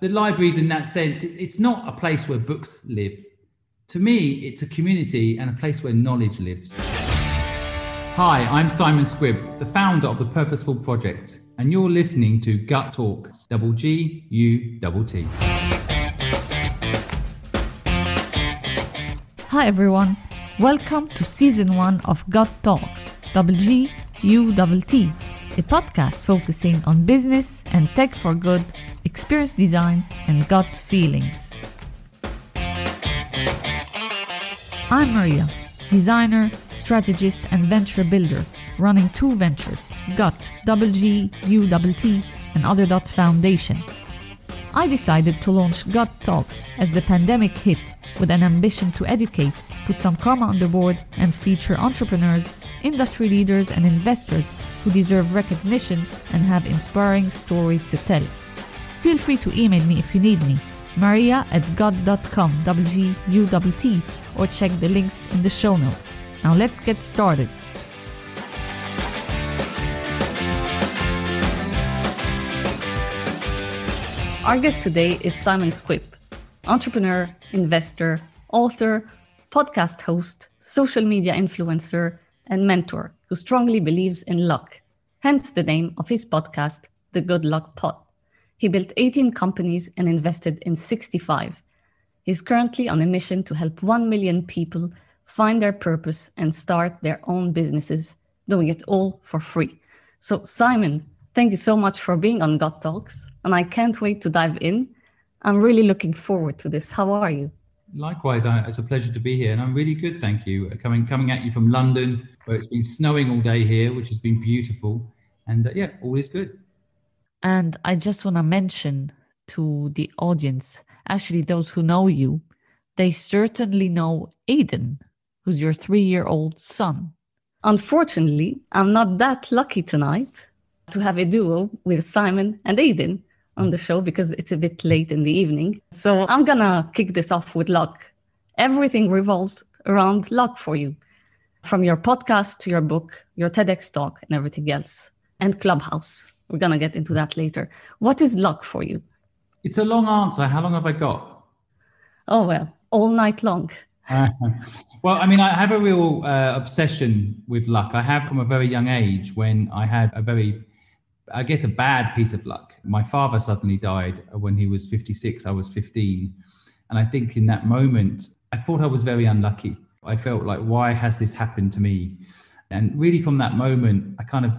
the libraries, in that sense, it, it's not a place where books live. To me, it's a community and a place where knowledge lives. Hi, I'm Simon Squibb, the founder of the Purposeful Project, and you're listening to Gut Talks, double G U double T. Hi everyone, welcome to season one of Gut Talks, double G U double T, a podcast focusing on business and tech for good, experience design, and gut feelings. I'm Maria, designer, strategist, and venture builder, running two ventures, Gut, double G, U double T, and Other Dots Foundation. I decided to launch Gut Talks as the pandemic hit with an ambition to educate, put some karma on the board, and feature entrepreneurs, industry leaders, and investors who deserve recognition and have inspiring stories to tell. Feel free to email me if you need me, maria at gut.com, W-G-U-T, or check the links in the show notes. Now let's get started. Our guest today is Simon Squibb, entrepreneur, investor, author, podcast host, social media influencer, and mentor who strongly believes in luck, hence the name of his podcast, The Good Luck Pod. He built 18 companies and invested in 65. He's currently on a mission to help 1 million people find their purpose and start their own businesses, doing it all for free. So, Simon, thank you so much for being on Gut Talks, and I can't wait to dive in. I'm really looking forward to this. How are you? Likewise, it's a pleasure to be here, and I'm really good, thank you. Coming coming at you from London, where it's been snowing all day here, which has been beautiful, and uh, yeah, all is good. And I just want to mention to the audience, actually those who know you, they certainly know Aiden, who's your three-year-old son. Unfortunately, I'm not that lucky tonight to have a duo with Simon and Aiden on the show because it's a bit late in the evening. So I'm gonna kick this off with luck. Everything revolves around luck for you, from your podcast to your book, your TEDx talk, and everything else, and Clubhouse. We're gonna get into that later. What is luck for you? It's a long answer. How long have I got? Oh well, all night long. well, I mean, I have a real uh, obsession with luck. I have from a very young age when I had a very I guess, a bad piece of luck. My father suddenly died when he was 56. I was 15. And I think in that moment, I thought I was very unlucky. I felt like, why has this happened to me? And really, from that moment, I kind of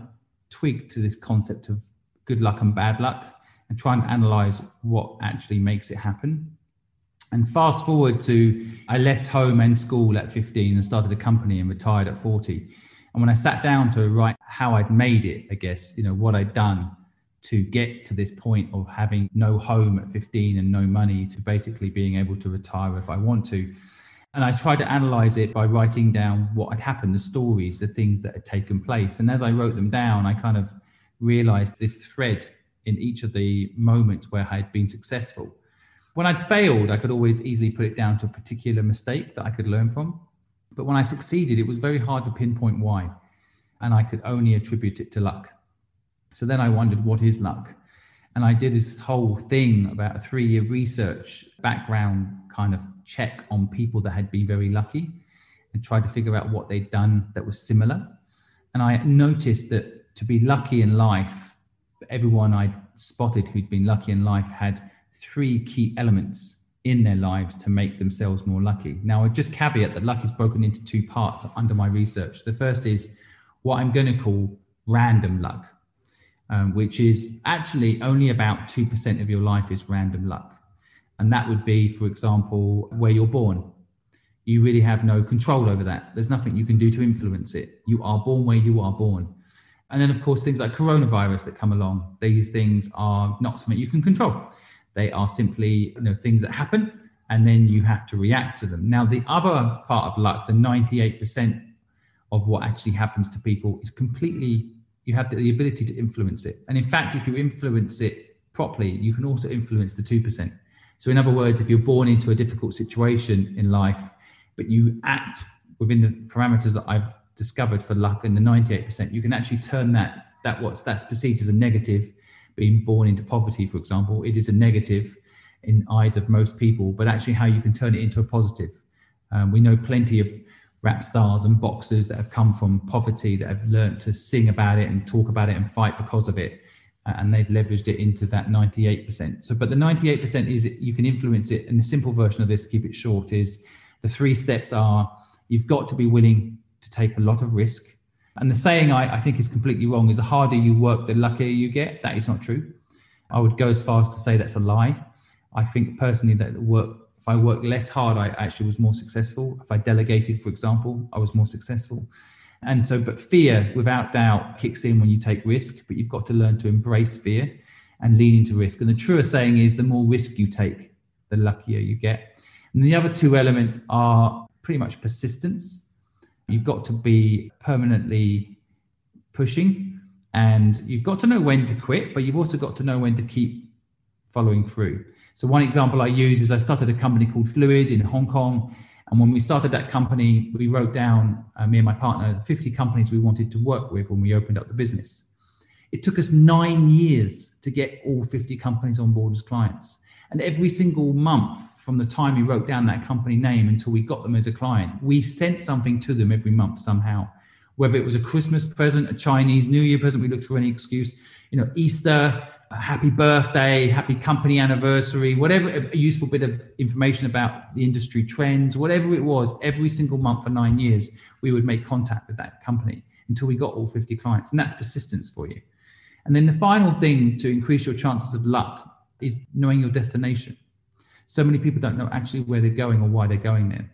twigged to this concept of good luck and bad luck and try and analyze what actually makes it happen. And fast forward to I left home and school at 15 and started a company and retired at 40. And when I sat down to write how I'd made it, I guess, you know, what I'd done to get to this point of having no home at 15 and no money to basically being able to retire if I want to. And I tried to analyze it by writing down what had happened, the stories, the things that had taken place. And as I wrote them down, I kind of realized this thread in each of the moments where I had been successful. When I'd failed, I could always easily put it down to a particular mistake that I could learn from. But when I succeeded, it was very hard to pinpoint why. And I could only attribute it to luck. So then I wondered, what is luck? And I did this whole thing about a three year research background kind of check on people that had been very lucky and tried to figure out what they'd done that was similar. And I noticed that to be lucky in life, everyone I spotted who'd been lucky in life had three key elements in their lives to make themselves more lucky. Now, I just caveat that luck is broken into two parts under my research. The first is what I'm going to call random luck, um, which is actually only about 2% of your life is random luck. And that would be, for example, where you're born. You really have no control over that. There's nothing you can do to influence it. You are born where you are born. And then, of course, things like coronavirus that come along, these things are not something you can control. They are simply you know, things that happen and then you have to react to them. Now, the other part of luck, the 98% of what actually happens to people, is completely, you have the ability to influence it. And in fact, if you influence it properly, you can also influence the 2%. So, in other words, if you're born into a difficult situation in life, but you act within the parameters that I've discovered for luck in the 98%, you can actually turn that, that what's that's perceived as a negative being born into poverty, for example, it is a negative in eyes of most people, but actually how you can turn it into a positive. Um, we know plenty of rap stars and boxers that have come from poverty that have learned to sing about it and talk about it and fight because of it and they've leveraged it into that 98% so but the 98% is you can influence it and the simple version of this keep it short is the three steps are you've got to be willing to take a lot of risk. And the saying I, I think is completely wrong is the harder you work the luckier you get. That is not true. I would go as far as to say that's a lie. I think personally that work if I worked less hard, I actually was more successful. If I delegated, for example, I was more successful. And so, but fear, without doubt, kicks in when you take risk, but you've got to learn to embrace fear and lean into risk. And the truer saying is the more risk you take, the luckier you get. And the other two elements are pretty much persistence. You've got to be permanently pushing and you've got to know when to quit, but you've also got to know when to keep following through. So one example I use is I started a company called Fluid in Hong Kong. And when we started that company, we wrote down, uh, me and my partner, 50 companies we wanted to work with when we opened up the business. It took us nine years to get all 50 companies on board as clients. And every single month from the time we wrote down that company name until we got them as a client, we sent something to them every month somehow. Whether it was a Christmas present, a Chinese New Year present, we looked for any excuse, you know, Easter, happy birthday, happy company anniversary, whatever a useful bit of information about the industry trends, whatever it was, every single month for nine years, we would make contact with that company until we got all 50 clients. And that's persistence for you. And then the final thing to increase your chances of luck is knowing your destination. So many people don't know actually where they're going or why they're going there.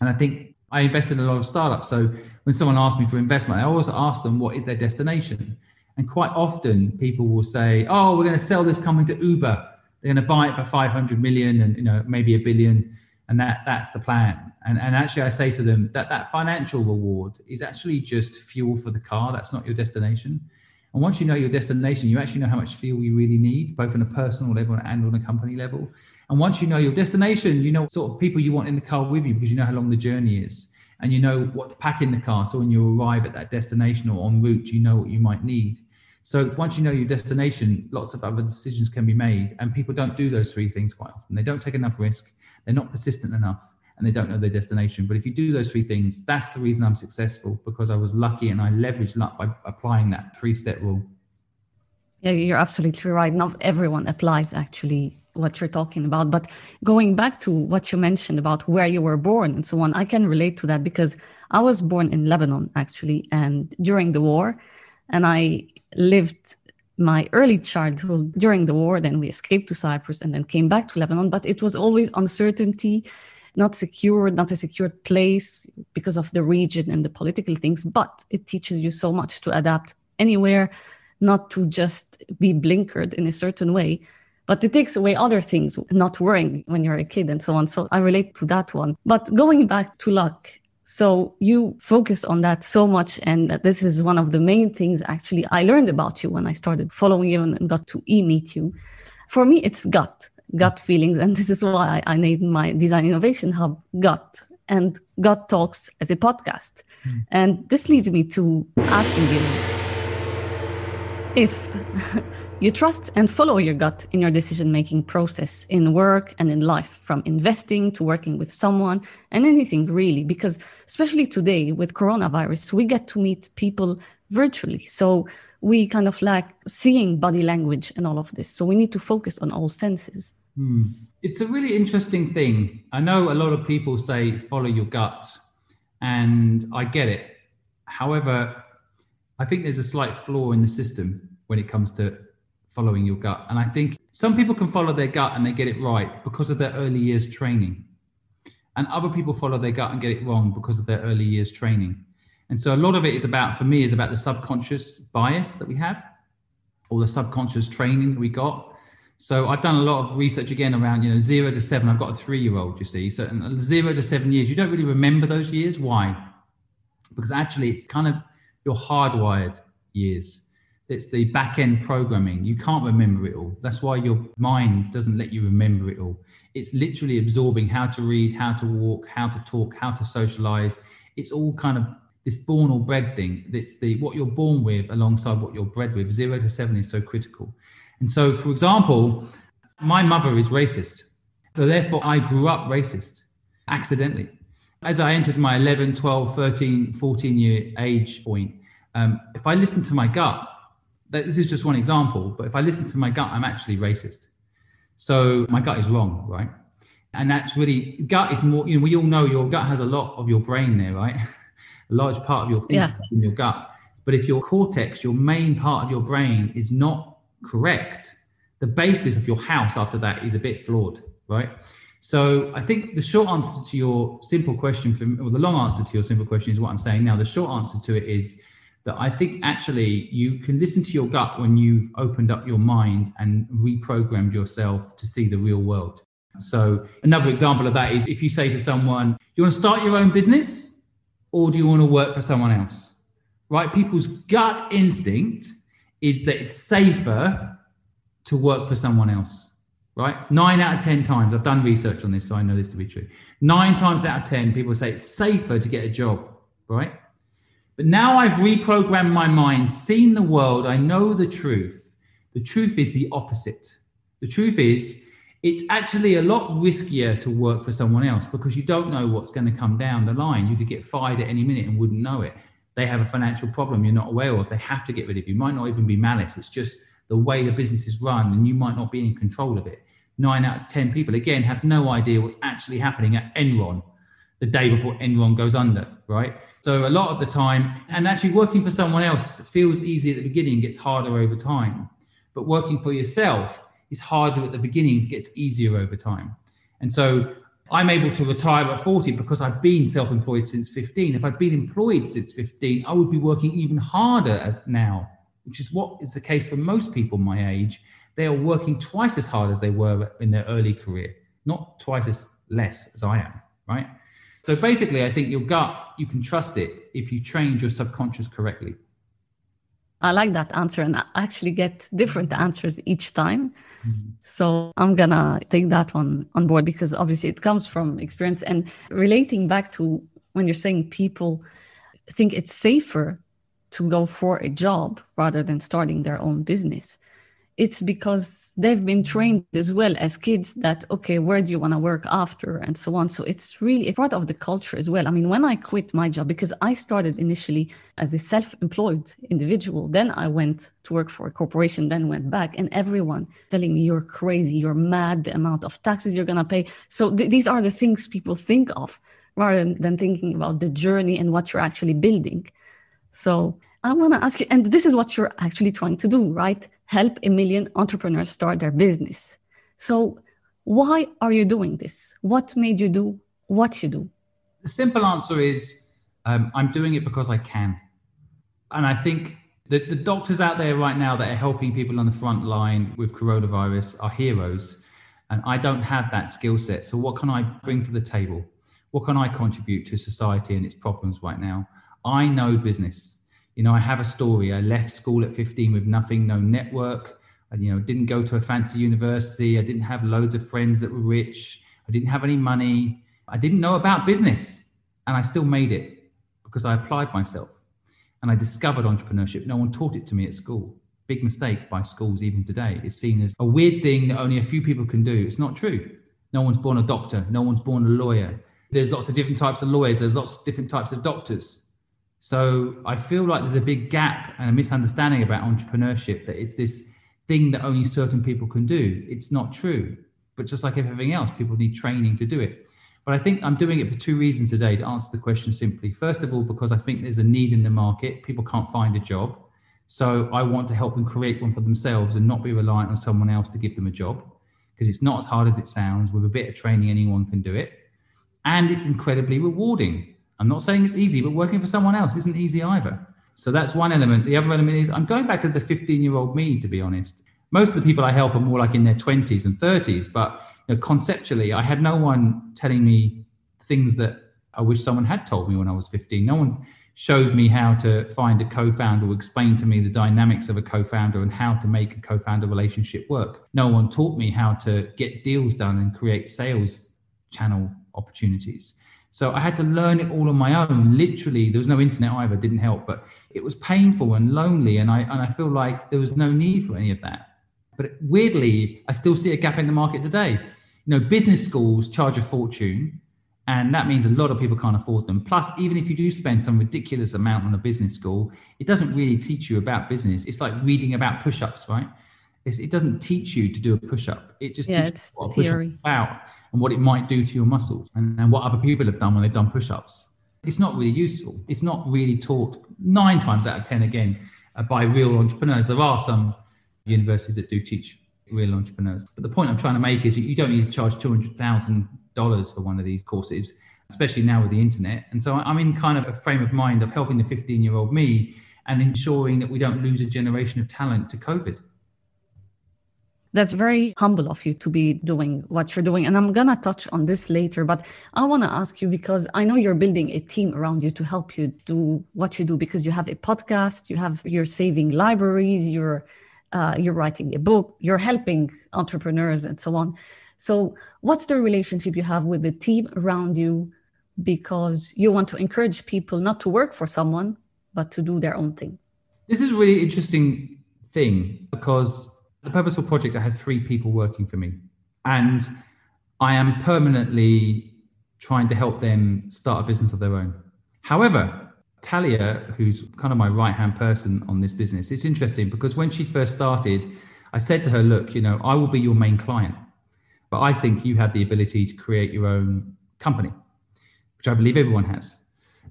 And I think I invest in a lot of startups. So when someone asks me for investment, I always ask them what is their destination. And quite often people will say, oh, we're going to sell this company to Uber. They're going to buy it for 500 million and, you know, maybe a billion. And that, that's the plan. And, and actually I say to them that that financial reward is actually just fuel for the car. That's not your destination. And once you know your destination, you actually know how much fuel you really need, both on a personal level and on a company level. And once you know your destination, you know what sort of people you want in the car with you because you know how long the journey is and you know what to pack in the car. So when you arrive at that destination or en route, you know what you might need. So once you know your destination, lots of other decisions can be made. And people don't do those three things quite often. They don't take enough risk, they're not persistent enough, and they don't know their destination. But if you do those three things, that's the reason I'm successful because I was lucky and I leveraged luck by applying that three step rule. Yeah, you're absolutely right. Not everyone applies actually what you're talking about. But going back to what you mentioned about where you were born and so on, I can relate to that because I was born in Lebanon actually, and during the war, and I lived my early childhood during the war. Then we escaped to Cyprus and then came back to Lebanon. But it was always uncertainty, not secure, not a secured place because of the region and the political things. But it teaches you so much to adapt anywhere, not to just be blinkered in a certain way. But it takes away other things, not worrying when you're a kid and so on. So I relate to that one. But going back to luck, so you focus on that so much. And this is one of the main things actually I learned about you when I started following you and got to e meet you. For me, it's gut, gut feelings. And this is why I named my design innovation hub gut and gut talks as a podcast. Mm. And this leads me to asking you if you trust and follow your gut in your decision making process in work and in life, from investing to working with someone and anything really, because especially today with coronavirus, we get to meet people virtually. So we kind of lack seeing body language and all of this. So we need to focus on all senses. Hmm. It's a really interesting thing. I know a lot of people say follow your gut, and I get it. However, I think there's a slight flaw in the system when it comes to following your gut. And I think some people can follow their gut and they get it right because of their early years training. And other people follow their gut and get it wrong because of their early years training. And so a lot of it is about, for me, is about the subconscious bias that we have or the subconscious training we got. So I've done a lot of research again around, you know, zero to seven. I've got a three year old, you see. So zero to seven years, you don't really remember those years. Why? Because actually, it's kind of your hardwired years. It's the back end programming. You can't remember it all. That's why your mind doesn't let you remember it all. It's literally absorbing how to read, how to walk, how to talk, how to socialize. It's all kind of this born or bred thing. It's the what you're born with alongside what you're bred with. Zero to seven is so critical. And so, for example, My mother is racist. So therefore, I grew up racist accidentally. As I entered my 11, 12, 13, 14 year age point, um, if I listened to my gut, this is just one example, but if I listen to my gut, I'm actually racist. So my gut is wrong, right? And that's really gut is more, you know, we all know your gut has a lot of your brain there, right? a large part of your thinking yeah. in your gut. But if your cortex, your main part of your brain, is not correct, the basis of your house after that is a bit flawed, right? So I think the short answer to your simple question, from, or the long answer to your simple question is what I'm saying now. The short answer to it is that I think actually you can listen to your gut when you've opened up your mind and reprogrammed yourself to see the real world. So another example of that is if you say to someone, "Do you want to start your own business, or do you want to work for someone else?" Right? People's gut instinct is that it's safer to work for someone else right? Nine out of 10 times, I've done research on this, so I know this to be true. Nine times out of 10, people say it's safer to get a job, right? But now I've reprogrammed my mind, seen the world, I know the truth. The truth is the opposite. The truth is, it's actually a lot riskier to work for someone else because you don't know what's going to come down the line. You could get fired at any minute and wouldn't know it. They have a financial problem you're not aware of. They have to get rid of you. It might not even be malice. It's just the way the business is run and you might not be in control of it nine out of 10 people, again, have no idea what's actually happening at Enron the day before anyone goes under, right? So a lot of the time, and actually working for someone else feels easy at the beginning, gets harder over time. But working for yourself is harder at the beginning, gets easier over time. And so I'm able to retire at 40 because I've been self employed since 15. If I'd been employed since 15, I would be working even harder now, which is what is the case for most people my age they are working twice as hard as they were in their early career, not twice as less as I am, right? So basically, I think your gut, you can trust it if you trained your subconscious correctly. I like that answer, and I actually get different answers each time. Mm-hmm. So I'm gonna take that one on board because obviously it comes from experience and relating back to when you're saying people think it's safer to go for a job rather than starting their own business it's because they've been trained as well as kids that okay where do you want to work after and so on. So it's really part of the culture as well. I mean when i quit my job because i started initially as a self-employed individual then i went to work for a corporation then went back and everyone telling me you're crazy you're mad the amount of taxes you're going to pay. So th- these are the things people think of rather than thinking about the journey and what you're actually building. So I want to ask you, and this is what you're actually trying to do, right? Help a million entrepreneurs start their business. So, why are you doing this? What made you do what you do? The simple answer is um, I'm doing it because I can. And I think that the doctors out there right now that are helping people on the front line with coronavirus are heroes. And I don't have that skill set. So, what can I bring to the table? What can I contribute to society and its problems right now? I know business you know, I have a story. I left school at 15 with nothing, no network. I, you know, didn't go to a fancy university. I didn't have loads of friends that were rich. I didn't have any money. I didn't know about business. And I still made it because I applied myself and I discovered entrepreneurship. No one taught it to me at school. Big mistake by schools even today. It's seen as a weird thing that only a few people can do. It's not true. No one's born a doctor. No one's born a lawyer. There's lots of different types of lawyers. There's lots of different types of doctors so I feel like there's a big gap and a misunderstanding about entrepreneurship that it's this thing that only certain people can do. It's not true. But just like everything else, people need training to do it. But I think I'm doing it for two reasons today to answer the question simply. First of all, because I think there's a need in the market. People can't find a job. So I want to help them create one for themselves and not be reliant on someone else to give them a job because it's not as hard as it sounds. With a bit of training, anyone can do it. And it's incredibly rewarding I'm not saying it's easy, but working for someone else isn't easy either. So that's one element. The other element is I'm going back to the 15 year old me, to be honest. Most of the people I help are more like in their 20s and 30s, but you know, conceptually, I had no one telling me things that I wish someone had told me when I was 15. No one showed me how to find a co-founder or explain to me the dynamics of a co-founder and how to make a co-founder relationship work. No one taught me how to get deals done and create sales channel opportunities. So I had to learn it all on my own. Literally, there was no internet either, didn't help, but it was painful and lonely. And I and I feel like there was no need for any of that. But weirdly, I still see a gap in the market today. You know, business schools charge a fortune, and that means a lot of people can't afford them. Plus, even if you do spend some ridiculous amount on a business school, it doesn't really teach you about business. It's like reading about push-ups, right? It's, it doesn't teach you to do a push-up. It just yeah, teaches what a theory. push-up is about and what it might do to your muscles and, and what other people have done when they've done push-ups. It's not really useful. It's not really taught nine times out of ten again uh, by real entrepreneurs. There are some universities that do teach real entrepreneurs. But the point I'm trying to make is you don't need to charge two hundred thousand dollars for one of these courses, especially now with the internet. And so I'm in kind of a frame of mind of helping the 15 year old me and ensuring that we don't lose a generation of talent to COVID. That's very humble of you to be doing what you're doing. And I'm going to touch on this later, but I want to ask you because I know you're building a team around you to help you do what you do because you have a podcast, you have, you're saving libraries, you're, uh, you're writing a book, you're helping entrepreneurs and so on. So, what's the relationship you have with the team around you? Because you want to encourage people not to work for someone, but to do their own thing. This is a really interesting thing because the Purposeful Project, I have three people working for me. And I am permanently trying to help them start a business of their own. However, Talia, who's kind of my right hand person on this business, it's interesting because when she first started, I said to her, Look, you know, I will be your main client, but I think you have the ability to create your own company, which I believe everyone has.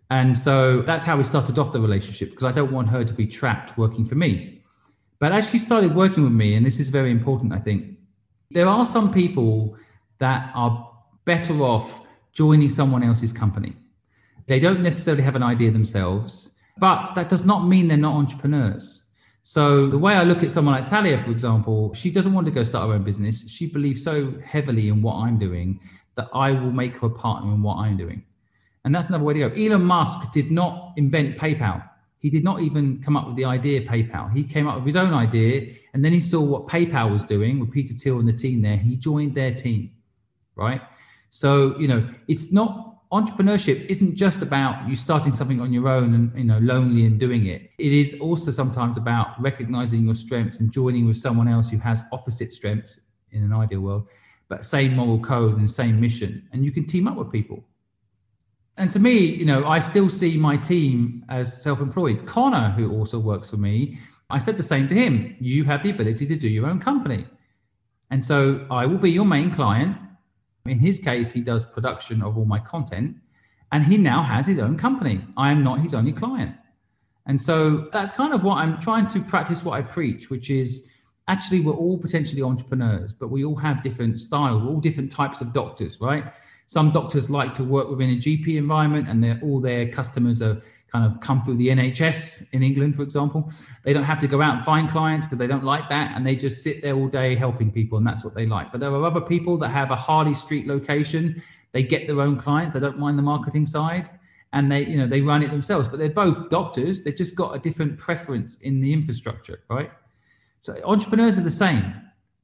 And so that's how we started off the relationship because I don't want her to be trapped working for me. But as she started working with me, and this is very important, I think, there are some people that are better off joining someone else's company. They don't necessarily have an idea themselves, but that does not mean they're not entrepreneurs. So the way I look at someone like Talia, for example, she doesn't want to go start her own business. She believes so heavily in what I'm doing that I will make her a partner in what I'm doing. And that's another way to go. Elon Musk did not invent PayPal. He did not even come up with the idea PayPal. He came up with his own idea, and then he saw what PayPal was doing with Peter Thiel and the team there. He joined their team, right? So you know, it's not entrepreneurship isn't just about you starting something on your own and you know lonely and doing it. It is also sometimes about recognizing your strengths and joining with someone else who has opposite strengths in an ideal world, but same moral code and same mission, and you can team up with people and to me, you know, I still see my team as self-employed. Connor, who also works for me, I said the same to him. You have the ability to do your own company. And so I will be your main client. In his case, he does production of all my content and he now has his own company. I am not his only client. And so that's kind of what I'm trying to practice what I preach, which is actually we're all potentially entrepreneurs, but we all have different styles, all different types of doctors, right? Some doctors like to work within a GP environment, and all their customers are kind of come through the NHS in England, for example. They don't have to go out and find clients because they don't like that, and they just sit there all day helping people, and that's what they like. But there are other people that have a Harley Street location. They get their own clients. They don't mind the marketing side, and they, you know, they run it themselves. But they're both doctors. They've just got a different preference in the infrastructure, right? So entrepreneurs are the same.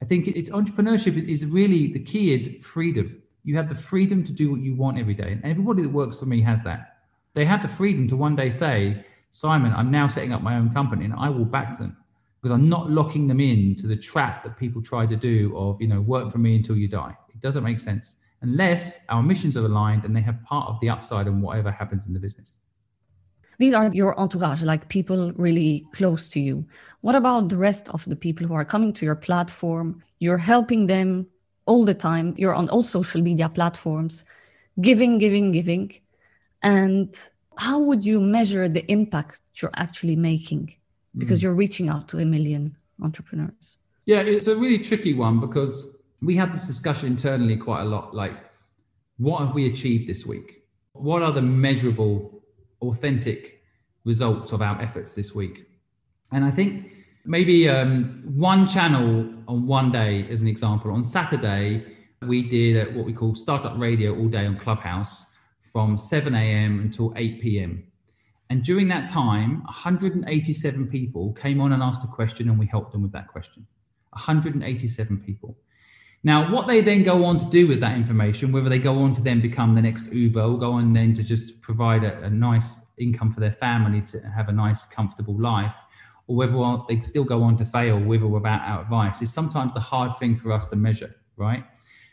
I think it's entrepreneurship is really the key is freedom. You have the freedom to do what you want every day. And everybody that works for me has that. They have the freedom to one day say, Simon, I'm now setting up my own company and I will back them because I'm not locking them in to the trap that people try to do of, you know, work for me until you die. It doesn't make sense unless our missions are aligned and they have part of the upside and whatever happens in the business. These are your entourage, like people really close to you. What about the rest of the people who are coming to your platform? You're helping them all the time. You're on all social media platforms, giving, giving, giving. And how would you measure the impact you're actually making? Because mm. you're reaching out to a million entrepreneurs. Yeah, it's a really tricky one because we have this discussion internally quite a lot. Like, what have we achieved this week? What are the measurable, authentic results of our efforts this week? And I think maybe um, one channel on one day as an example. On saturday we did what we call startup radio all day on clubhouse from 7 a.m until 8 p.m and during that time 187 people came on and asked a question and we helped them with that question. 187 people. Now what they then go on to do with that information whether they go on to then become the next uber or go on then to just provide a, a nice income for their family to have a nice comfortable life or whether they still go on to fail with or without our advice is sometimes the hard thing for us to measure, right?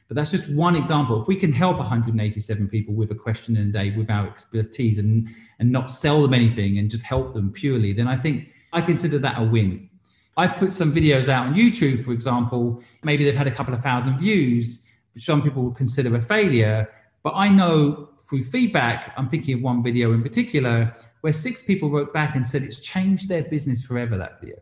But that's just one example. If we can help 187 people with a question in a day with our expertise and, and not sell them anything and just help them purely, then I think I consider that a win. I've put some videos out on YouTube, for example. Maybe they've had a couple of thousand views, which some people would consider a failure. But I know through feedback, I'm thinking of one video in particular where six people wrote back and said it's changed their business forever, that video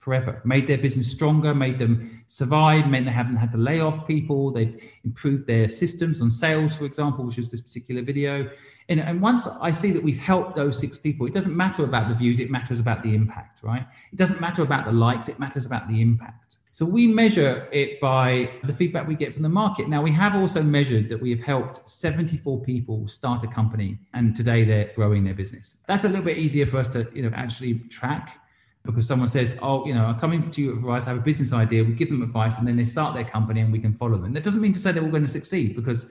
forever, made their business stronger, made them survive, meant they haven't had to lay off people. They've improved their systems on sales, for example, which was this particular video. And, and once I see that we've helped those six people, it doesn't matter about the views, it matters about the impact, right? It doesn't matter about the likes, it matters about the impact. So we measure it by the feedback we get from the market. Now we have also measured that we have helped 74 people start a company and today they're growing their business. That's a little bit easier for us to, you know, actually track because someone says, "Oh, you know, I'm coming to you advice. I have a business idea." We give them advice, and then they start their company, and we can follow them. That doesn't mean to say they're all going to succeed, because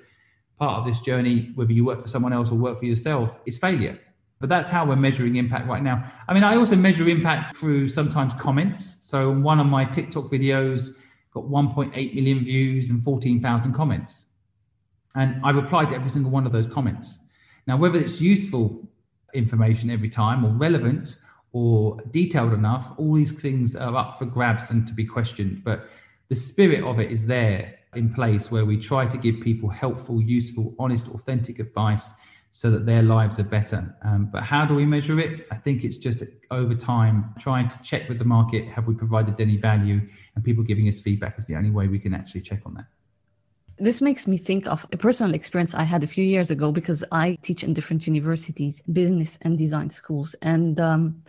part of this journey, whether you work for someone else or work for yourself, is failure. But that's how we're measuring impact right now. I mean, I also measure impact through sometimes comments. So one of my TikTok videos got 1.8 million views and 14,000 comments, and I replied to every single one of those comments. Now, whether it's useful information every time or relevant or detailed enough, all these things are up for grabs and to be questioned. But the spirit of it is there in place where we try to give people helpful, useful, honest, authentic advice so that their lives are better. Um, but how do we measure it? I think it's just over time trying to check with the market have we provided any value? And people giving us feedback is the only way we can actually check on that. This makes me think of a personal experience I had a few years ago because I teach in different universities, business and design schools. And um,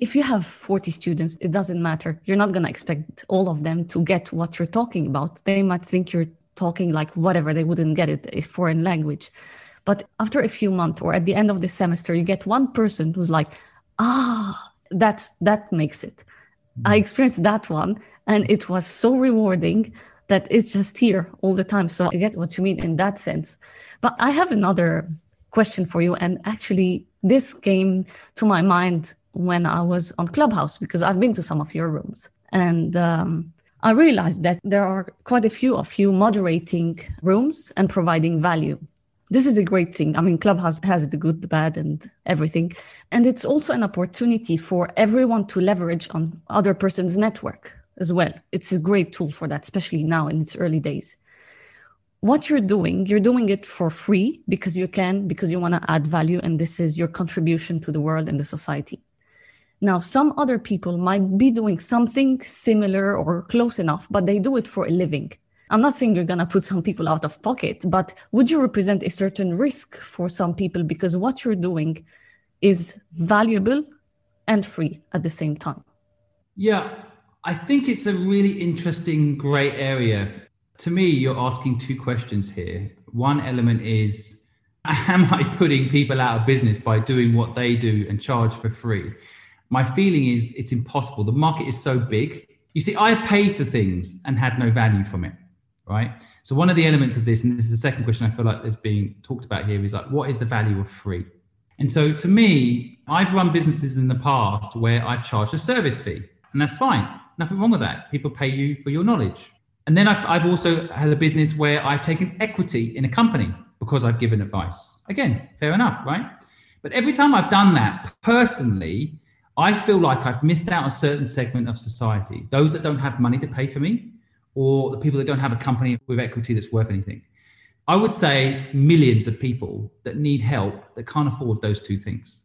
if you have 40 students, it doesn't matter. You're not going to expect all of them to get what you're talking about. They might think you're talking like whatever, they wouldn't get it. It's foreign language. But after a few months or at the end of the semester, you get one person who's like, ah, that's that makes it. Mm-hmm. I experienced that one and it was so rewarding that it's just here all the time. So I get what you mean in that sense. But I have another question for you. And actually, this came to my mind when I was on Clubhouse because I've been to some of your rooms. And um, I realized that there are quite a few of you moderating rooms and providing value. This is a great thing. I mean, Clubhouse has the good, the bad, and everything. And it's also an opportunity for everyone to leverage on other person's network as well. It's a great tool for that, especially now in its early days what you're doing, you're doing it for free because you can, because you want to add value, and this is your contribution to the world and the society. Now, some other people might be doing something similar or close enough, but they do it for a living. I'm not saying you're going to put some people out of pocket, but would you represent a certain risk for some people because what you're doing is valuable and free at the same time? Yeah, I think it's a really interesting gray area to me, you're asking two questions here. One element is Am I putting people out of business by doing what they do and charge for free? My feeling is it's impossible. The market is so big. You see, I paid for things and had no value from it, right? So, one of the elements of this, and this is the second question I feel like is being talked about here, is like, what is the value of free? And so, to me, I've run businesses in the past where I've charged a service fee, and that's fine. Nothing wrong with that. People pay you for your knowledge. And then I've, I've also had a business where I've taken equity in a company because I've given advice. Again, fair enough, right? But every time I've done that personally, I feel like I've missed out a certain segment of society. Those that don't have money to pay for me, or the people that don't have a company with equity that's worth anything. I would say millions of people that need help that can't afford those two things.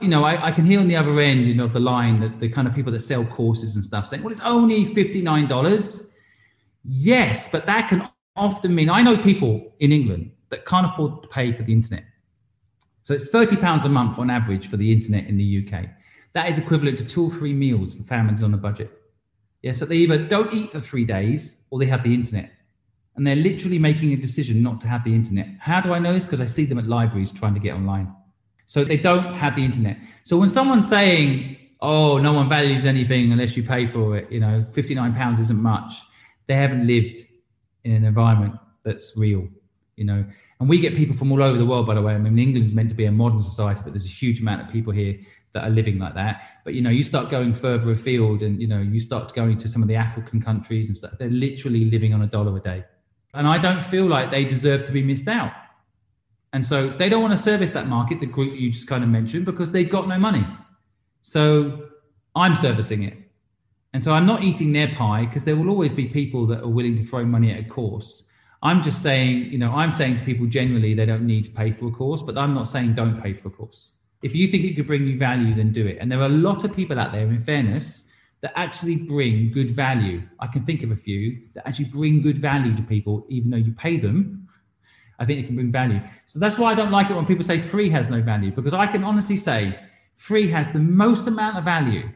You know, I, I can hear on the other end, you know, of the line that the kind of people that sell courses and stuff saying, well, it's only $59 Yes, but that can often mean I know people in England that can't afford to pay for the internet. So it's 30 pounds a month on average for the internet in the UK. That is equivalent to two or three meals for families on a budget. Yeah, so they either don't eat for three days or they have the internet. And they're literally making a decision not to have the internet. How do I know this? Because I see them at libraries trying to get online. So they don't have the internet. So when someone's saying, oh, no one values anything unless you pay for it, you know, 59 pounds isn't much they haven't lived in an environment that's real, you know. And we get people from all over the world, by the way. I mean, England's meant to be a modern society, but there's a huge amount of people here that are living like that. But you know, you start going further afield, and you know, you start going to some of the African countries and stuff. They're literally living on a dollar a day, and I don't feel like they deserve to be missed out. And so they don't want to service that market, the group you just kind of mentioned, because they've got no money. So I'm servicing it. And so I'm not eating their pie because there will always be people that are willing to throw money at a course. I'm just saying, you know, I'm saying to people generally they don't need to pay for a course, but I'm not saying don't pay for a course. If you think it could bring you value, then do it. And there are a lot of people out there, in fairness, that actually bring good value. I can think of a few that actually bring good value to people, even though you pay them. I think it can bring value. So that's why I don't like it when people say free has no value, because I can honestly say free has the most amount of value.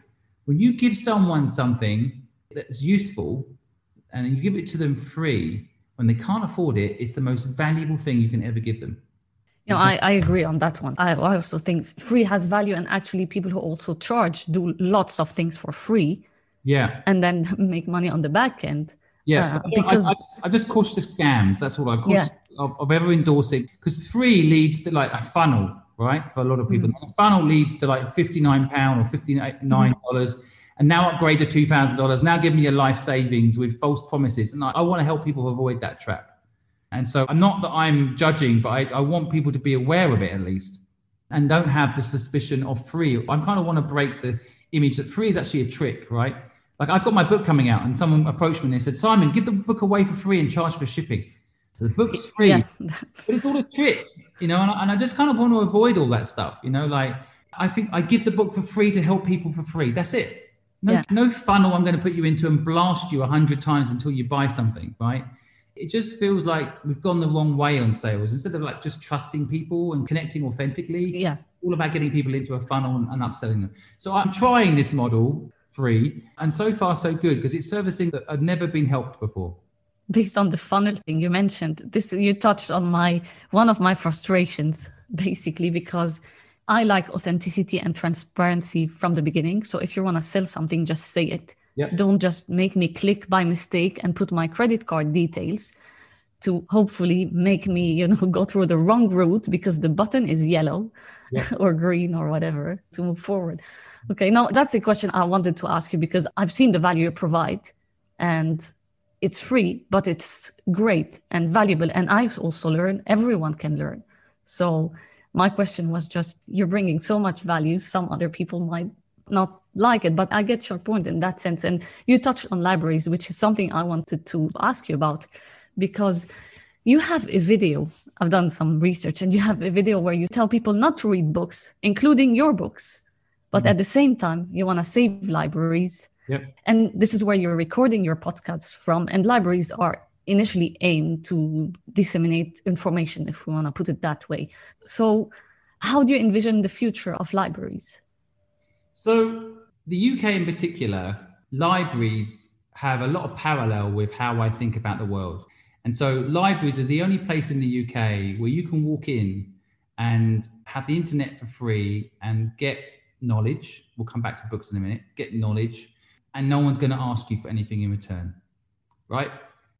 When you give someone something that's useful and you give it to them free, when they can't afford it, it's the most valuable thing you can ever give them. You know, I, I agree on that one. I, I also think free has value, and actually, people who also charge do lots of things for free. Yeah. And then make money on the back end. Yeah. Uh, because I, am just cautious of scams. That's all I'm cautious yeah. of, of ever endorsing because free leads to like a funnel, right? For a lot of people, mm. funnel leads to like fifty-nine pound or fifty-nine dollars. Mm and now upgrade to $2,000. Now give me your life savings with false promises. And I, I want to help people avoid that trap. And so I'm not that I'm judging, but I, I want people to be aware of it at least and don't have the suspicion of free. I kind of want to break the image that free is actually a trick, right? Like I've got my book coming out and someone approached me and they said, Simon, give the book away for free and charge for shipping. So the book's free, yeah. but it's all a trick, you know, and I, and I just kind of want to avoid all that stuff, you know, like I think I give the book for free to help people for free. That's it. No, yeah. no funnel I'm going to put you into and blast you a hundred times until you buy something, right? It just feels like we've gone the wrong way on sales. Instead of like just trusting people and connecting authentically, yeah, all about getting people into a funnel and, and upselling them. So I'm trying this model free, and so far so good because it's servicing that had never been helped before based on the funnel thing you mentioned this you touched on my one of my frustrations basically because I like authenticity and transparency from the beginning. So if you want to sell something, just say it. Yep. Don't just make me click by mistake and put my credit card details to hopefully make me, you know, go through the wrong route because the button is yellow yep. or green or whatever to move forward. Okay, now that's the question I wanted to ask you because I've seen the value you provide and it's free, but it's great and valuable. And I also learn, everyone can learn. So my question was just you're bringing so much value some other people might not like it but i get your point in that sense and you touched on libraries which is something i wanted to ask you about because you have a video i've done some research and you have a video where you tell people not to read books including your books but mm-hmm. at the same time you want to save libraries yep. and this is where you're recording your podcasts from and libraries are initially aimed to disseminate information, if we want to put it that way. So, how do you envision the future of libraries? So, the UK in particular, libraries have a lot of parallel with how I think about the world. And so, libraries are the only place in the UK where you can walk in and have the internet for free and get knowledge. We'll come back to books in a minute, get knowledge, and no one's going to ask you for anything in return, right?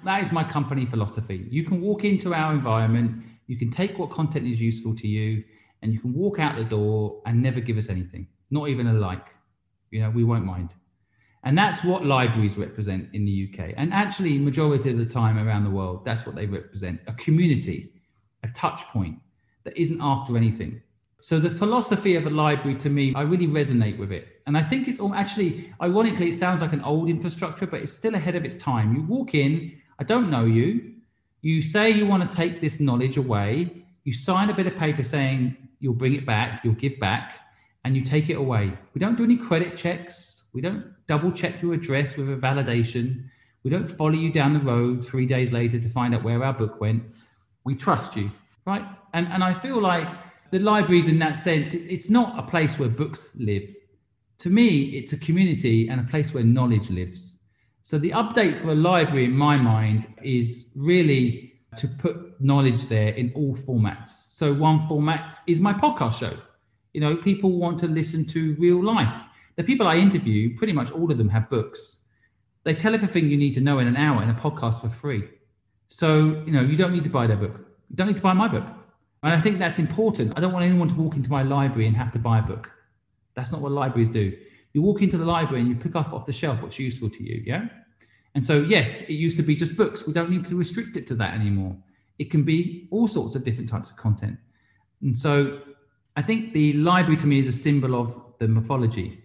that is my company philosophy. You can walk into our environment, you can take what content is useful to you, and you can walk out the door and never give us anything, not even a like. You know, we won't mind. And that's what libraries represent in the UK. And actually, majority of the time around the world, that's what they represent a community, a touch point that isn't after anything. So the philosophy of a library to me, I really resonate with it. And I think it's all actually, ironically, it sounds like an old infrastructure, but it's still ahead of its time. You walk in, I don't know you. You say you want to take this knowledge away. You sign a bit of paper saying you'll bring it back, you'll give back, and you take it away. We don't do any credit checks. We don't double check your address with a validation. We don't follow you down the road three days later to find out where our book went. We trust you, right? And, and I feel like the libraries, in that sense, it, it's not a place where books live. To me, it's a community and a place where knowledge lives. So the update for a library, in my mind, is really to put knowledge there in all formats. So one format is my podcast show. You know, people want to listen to real life. The people I interview, pretty much all of them have books. They tell everything you need to know in an hour in a podcast for free. So, you know, you don't need to buy their book. You don't need to buy my book. And I think that's important. I don't want anyone to walk into my library and have to buy a book. That's not what libraries do. You walk into the library and you pick off off the shelf what's useful to you. Yeah. And so, yes, it used to be just books. We don't need to restrict it to that anymore. It can be all sorts of different types of content. And so, I think the library to me is a symbol of the mythology.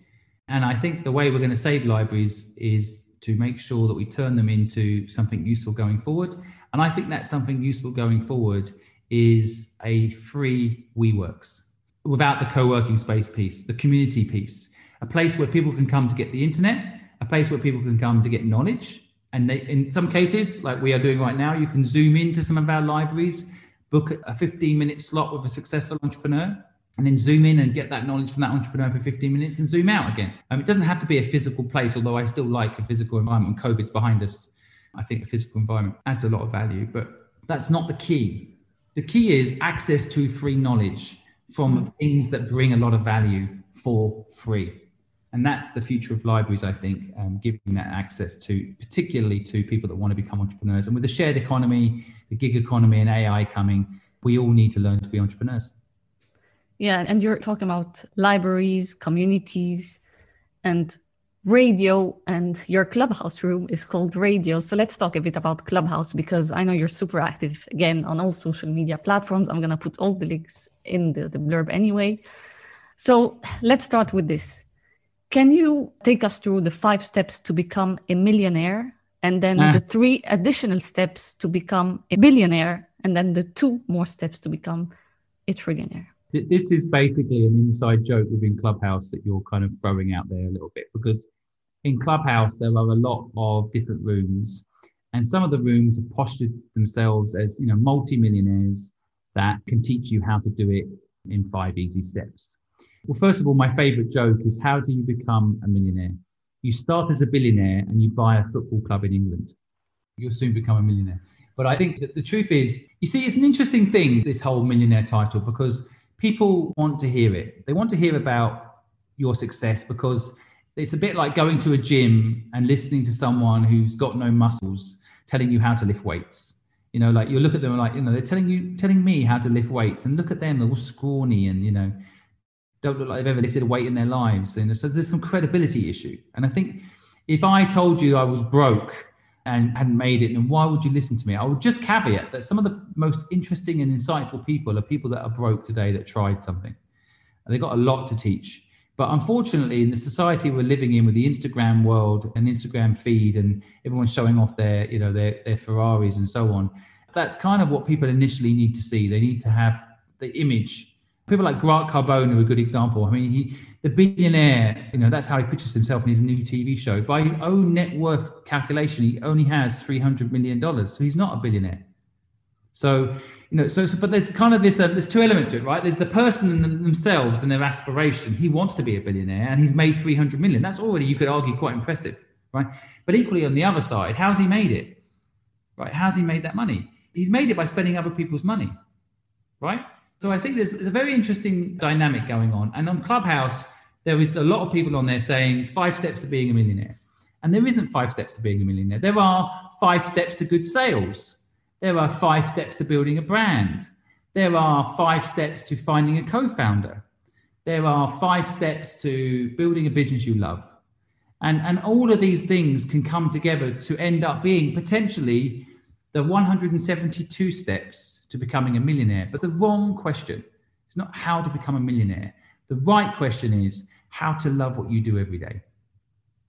And I think the way we're going to save libraries is to make sure that we turn them into something useful going forward. And I think that something useful going forward is a free WeWorks without the co-working space piece, the community piece, a place where people can come to get the internet, a place where people can come to get knowledge. And they, in some cases, like we are doing right now, you can zoom into some of our libraries, book a 15 minute slot with a successful entrepreneur, and then zoom in and get that knowledge from that entrepreneur for 15 minutes and zoom out again. Um, it doesn't have to be a physical place, although I still like a physical environment. When COVID's behind us, I think a physical environment adds a lot of value, but that's not the key. The key is access to free knowledge from mm-hmm. things that bring a lot of value for free. And that's the future of libraries, I think, um, giving that access to, particularly to people that want to become entrepreneurs. And with the shared economy, the gig economy, and AI coming, we all need to learn to be entrepreneurs. Yeah, and you're talking about libraries, communities, and radio, and your clubhouse room is called radio. So let's talk a bit about Clubhouse because I know you're super active again on all social media platforms. I'm going to put all the links in the, the blurb anyway. So let's start with this. Can you take us through the five steps to become a millionaire and then mm. the three additional steps to become a billionaire and then the two more steps to become a trillionaire? This is basically an inside joke within Clubhouse that you're kind of throwing out there a little bit because in Clubhouse there are a lot of different rooms, and some of the rooms have postured themselves as you know multi-millionaires that can teach you how to do it in five easy steps. Well, first of all, my favorite joke is how do you become a millionaire? You start as a billionaire and you buy a football club in England. You'll soon become a millionaire. But I think that the truth is, you see, it's an interesting thing, this whole millionaire title, because people want to hear it. They want to hear about your success because it's a bit like going to a gym and listening to someone who's got no muscles telling you how to lift weights. You know, like you look at them like, you know, they're telling you, telling me how to lift weights and look at them, they're all scrawny and, you know, don't look like they've ever lifted a weight in their lives. And so there's some credibility issue. And I think if I told you I was broke and hadn't made it, then why would you listen to me? I would just caveat that some of the most interesting and insightful people are people that are broke today that tried something. And they've got a lot to teach. But unfortunately, in the society we're living in with the Instagram world and Instagram feed and everyone showing off their, you know, their, their Ferraris and so on, that's kind of what people initially need to see. They need to have the image. People like Grant Cardone are a good example. I mean, he the billionaire, you know, that's how he pictures himself in his new TV show. By his own net worth calculation, he only has $300 million. So he's not a billionaire. So, you know, so, so but there's kind of this, uh, there's two elements to it, right? There's the person themselves and their aspiration. He wants to be a billionaire and he's made 300 million. That's already, you could argue, quite impressive, right? But equally on the other side, how's he made it? Right? How's he made that money? He's made it by spending other people's money, right? So I think there's, there's a very interesting dynamic going on. And on Clubhouse, there is a lot of people on there saying five steps to being a millionaire. And there isn't five steps to being a millionaire. There are five steps to good sales. There are five steps to building a brand. There are five steps to finding a co founder. There are five steps to building a business you love. And, and all of these things can come together to end up being potentially the 172 steps to becoming a millionaire. But the wrong question. It's not how to become a millionaire. The right question is how to love what you do every day.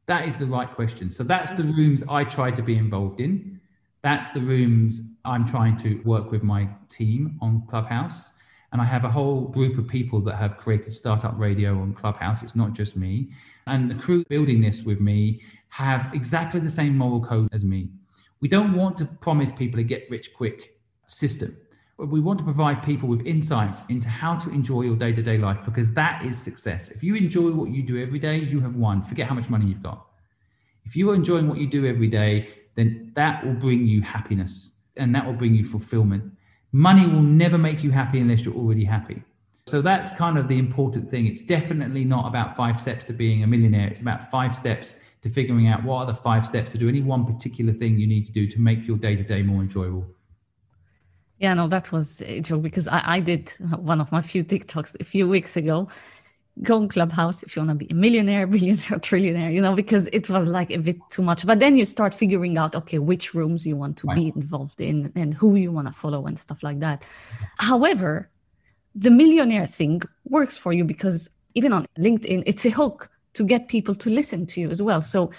That is the right question. So that's the mm-hmm. rooms I try to be involved in. That's the rooms I'm trying to work with my team on Clubhouse. And I have a whole group of people that have created Startup Radio on Clubhouse. It's not just me. And the crew building this with me have exactly the same moral code as me. We don't want to promise people a get rich quick system we want to provide people with insights into how to enjoy your day to day life because that is success. If you enjoy what you do every day, you have won. Forget how much money you've got. If you are enjoying what you do every day, then that will bring you happiness and that will bring you fulfillment. Money will never make you happy unless you're already happy. So that's kind of the important thing. It's definitely not about five steps to being a millionaire. It's about five steps to figuring out what are the five steps to do any one particular thing you need to do to make your day to day more enjoyable. Yeah, no, that was a joke because I, I did one of my few TikToks a few weeks ago. go on Clubhouse if you want to be a millionaire, billionaire, trillionaire, you know, because it was like a bit too much. But then you start figuring out, okay, which rooms you want to right. be involved in and who you want to follow and stuff like that. However, the millionaire thing works for you because even on LinkedIn, it's a hook to get people to listen to you as well. So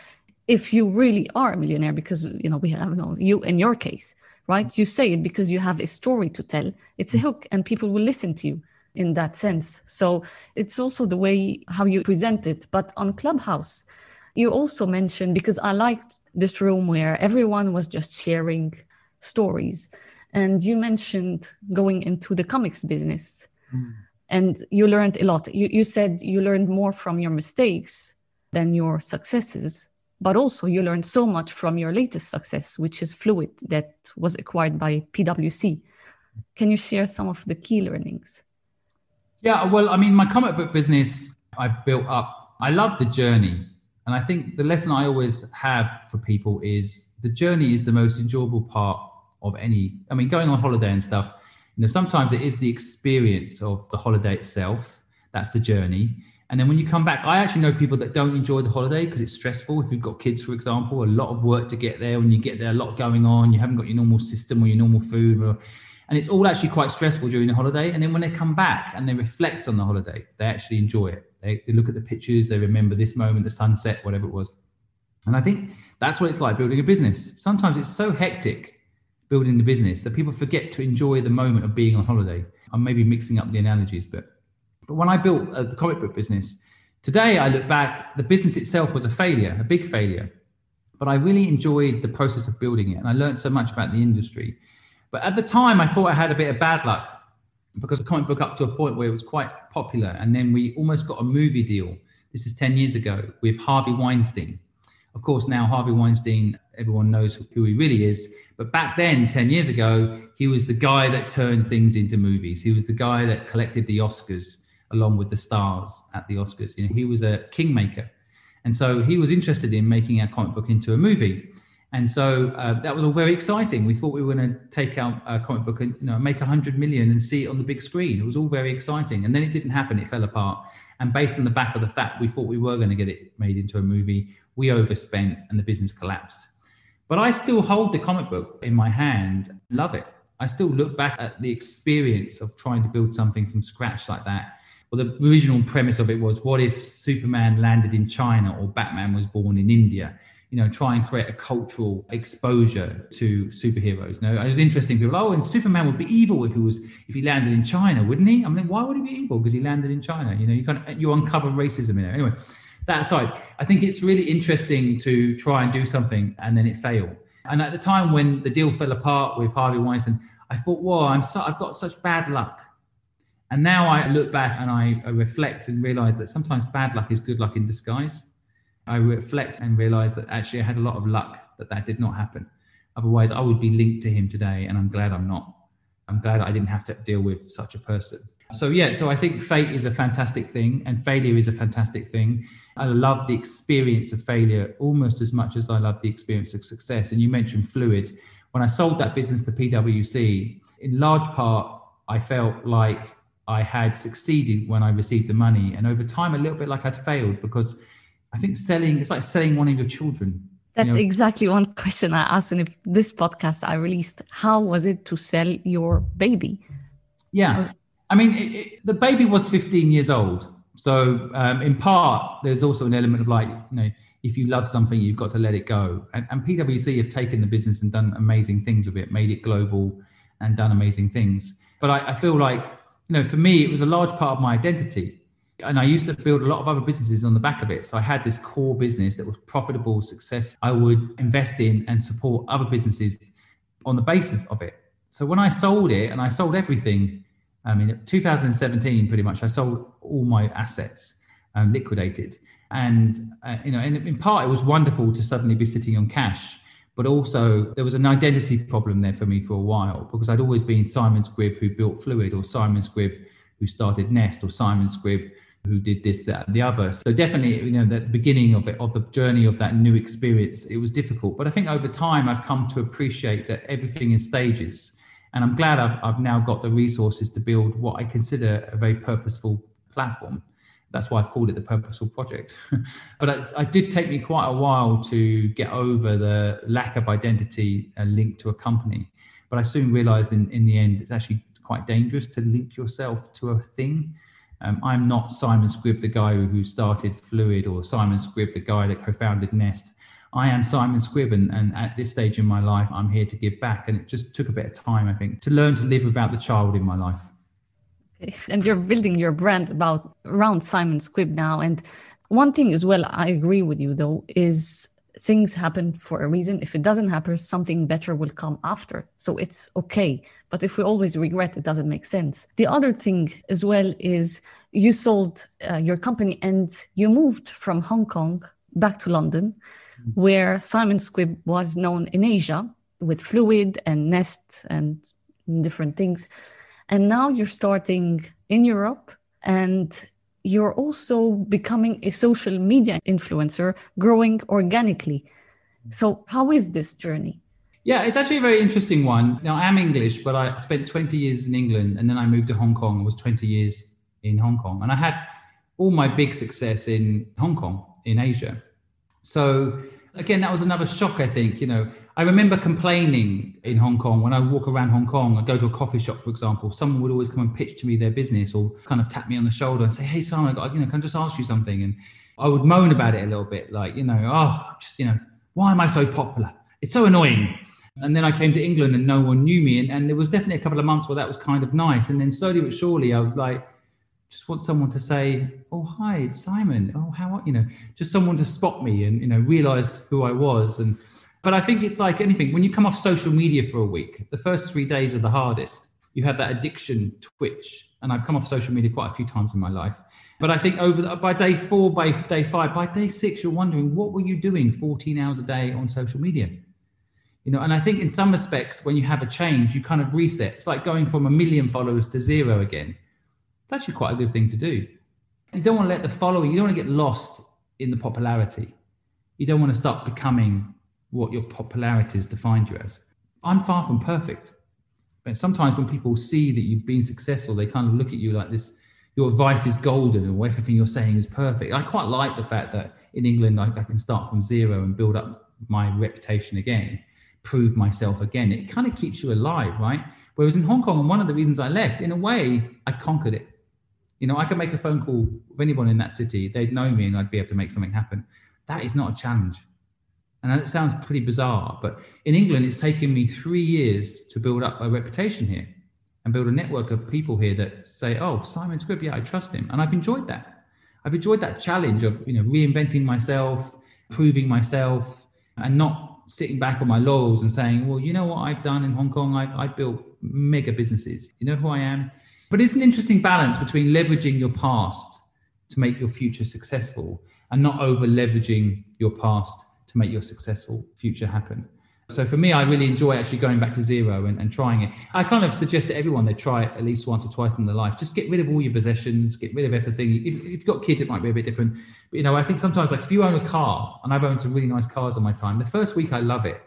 if you really are a millionaire, because you know we have you know, you in your case, right? You say it because you have a story to tell. It's a hook, and people will listen to you in that sense. So it's also the way how you present it. But on Clubhouse, you also mentioned because I liked this room where everyone was just sharing stories. And you mentioned going into the comics business. Mm. And you learned a lot. You, you said you learned more from your mistakes than your successes, but also you learned so much from your latest success, which is Fluid, that was acquired by PwC. Can you share some of the key learnings? Yeah, well, I mean, my comic book business I built up. I love the journey. And I think the lesson I always have for people is the journey is the most enjoyable part of any, I mean, going on holiday and stuff, you know, sometimes it is the experience of the holiday itself. That's the journey. And then when you come back, I actually know people that don't enjoy the holiday because it's stressful. If you've got kids, for example, a lot of work to get there. When you get there, a lot going on. You haven't got your normal system or your normal food. Or, and it's all actually quite stressful during the holiday. And then when they come back and they reflect on the holiday, they actually enjoy it. They, they look at the pictures, they remember this moment, the sunset, whatever it was. And I think that's what it's like building a business. Sometimes it's so hectic building the business that people forget to enjoy the moment of being on holiday. I'm maybe mixing up the analogies, but but when I built uh, the comic book business, today I look back, the business itself was a failure, a big failure. But I really enjoyed the process of building it, and I learned so much about the industry. But at the time, I thought I had a bit of bad luck because the comic book up to a point where it was quite popular. And then we almost got a movie deal. This is 10 years ago with Harvey Weinstein. Of course, now Harvey Weinstein, everyone knows who he really is. But back then, 10 years ago, he was the guy that turned things into movies. He was the guy that collected the Oscars along with the stars at the Oscars. You know, he was a kingmaker. And so he was interested in making our comic book into a movie. And so uh, that was all very exciting. We thought we were going to take out a comic book and you know make a hundred million and see it on the big screen. It was all very exciting, and then it didn't happen. It fell apart. And based on the back of the fact we thought we were going to get it made into a movie, we overspent and the business collapsed. But I still hold the comic book in my hand. Love it. I still look back at the experience of trying to build something from scratch like that. Well, the original premise of it was what if Superman landed in China or Batman was born in India? you know, try and create a cultural exposure to superheroes. Now, it was interesting. People, oh, and Superman would be evil if he was if he landed in China, wouldn't he? I mean, why would he be evil? Because he landed in China. You know, you kind of you uncover racism in it. Anyway, that aside, I think it's really interesting to try and do something and then it fail. And at the time when the deal fell apart with Harvey Weinstein, I thought, "Whoa, I'm so I've got such bad luck." And now I look back and I, I reflect and realize that sometimes bad luck is good luck in disguise. I reflect and realize that actually I had a lot of luck that that did not happen. Otherwise, I would be linked to him today, and I'm glad I'm not. I'm glad I didn't have to deal with such a person. So, yeah, so I think fate is a fantastic thing, and failure is a fantastic thing. I love the experience of failure almost as much as I love the experience of success. And you mentioned Fluid. When I sold that business to PwC, in large part, I felt like I had succeeded when I received the money. And over time, a little bit like I'd failed because I think selling it's like selling one of your children. That's you know? exactly one question I asked in this podcast I released. How was it to sell your baby? Yeah, I mean, it, it, the baby was 15 years old, so um, in part there's also an element of like you know if you love something you've got to let it go. And, and PwC have taken the business and done amazing things with it, made it global, and done amazing things. But I, I feel like you know for me it was a large part of my identity and I used to build a lot of other businesses on the back of it. So I had this core business that was profitable, success. I would invest in and support other businesses on the basis of it. So when I sold it, and I sold everything, I mean, 2017, pretty much, I sold all my assets and liquidated. And uh, you know, and in part, it was wonderful to suddenly be sitting on cash. But also, there was an identity problem there for me for a while because I'd always been Simon Squibb who built Fluid, or Simon Squibb who started Nest, or Simon Squibb who did this, that, and the other. So definitely, you know, at the beginning of it, of the journey of that new experience, it was difficult. But I think over time, I've come to appreciate that everything in stages. And I'm glad I've, I've now got the resources to build what I consider a very purposeful platform. That's why I've called it the Purposeful Project. but it, did take me quite a while to get over the lack of identity linked to a company. But I soon realized in, in the end, it's actually quite dangerous to link yourself to a thing. Um, I'm not Simon Squibb, the guy who started Fluid, or Simon Squibb, the guy that co founded Nest. I am Simon Squibb, and, and at this stage in my life, I'm here to give back. And it just took a bit of time, I think, to learn to live without the child in my life. And you're building your brand about around Simon Squibb now. And one thing as well, I agree with you though, is things happen for a reason. If it doesn't happen, something better will come after. So it's okay. But if we always regret, it doesn't make sense. The other thing as well is you sold uh, your company and you moved from Hong Kong back to London where Simon Squibb was known in Asia with Fluid and Nest and different things. And now you're starting in Europe and you're also becoming a social media influencer, growing organically. So, how is this journey? Yeah, it's actually a very interesting one. Now, I'm English, but I spent 20 years in England and then I moved to Hong Kong and was 20 years in Hong Kong. And I had all my big success in Hong Kong, in Asia. So again, that was another shock, I think. You know, I remember complaining in Hong Kong when I walk around Hong Kong, I go to a coffee shop, for example, someone would always come and pitch to me their business or kind of tap me on the shoulder and say, Hey, Simon, I got, you know, can I just ask you something? And I would moan about it a little bit, like, you know, oh, just, you know, why am I so popular? It's so annoying. And then I came to England and no one knew me. And, and there was definitely a couple of months where that was kind of nice. And then slowly but surely, I was like, just want someone to say, "Oh, hi, it's Simon. Oh, how are you know?" Just someone to spot me and you know realize who I was. And but I think it's like anything. When you come off social media for a week, the first three days are the hardest. You have that addiction twitch, and I've come off social media quite a few times in my life. But I think over the, by day four, by day five, by day six, you're wondering what were you doing 14 hours a day on social media? You know, and I think in some respects, when you have a change, you kind of reset. It's like going from a million followers to zero again it's actually quite a good thing to do. You don't want to let the following, you don't want to get lost in the popularity. You don't want to start becoming what your popularity has defined you as. I'm far from perfect. But sometimes when people see that you've been successful, they kind of look at you like this your advice is golden or everything you're saying is perfect. I quite like the fact that in England I, I, can start from zero and build up my reputation again, prove myself again. It kind of keeps you alive, right? Whereas in Hong Kong, one of the reasons I left, in a way, I conquered it. You know, I could make a phone call with anyone in that city. They'd know me and I'd be able to make something happen. That is not a challenge. And that sounds pretty bizarre, but in England, it's taken me three years to build up a reputation here and build a network of people here that say, oh, Simon Squibb, yeah, I trust him. And I've enjoyed that. I've enjoyed that challenge of, you know, reinventing myself, proving myself, and not sitting back on my laurels and saying, well, you know what I've done in Hong Kong? I, I built mega businesses. You know who I am? But it's an interesting balance between leveraging your past to make your future successful and not over leveraging your past to make your successful future happen. So for me, I really enjoy actually going back to zero and, and trying it. I kind of suggest to everyone they try it at least once or twice in their life. Just get rid of all your possessions, get rid of everything. If, if you've got kids, it might be a bit different. But you know, I think sometimes like if you own a car, and I've owned some really nice cars in my time, the first week I love it.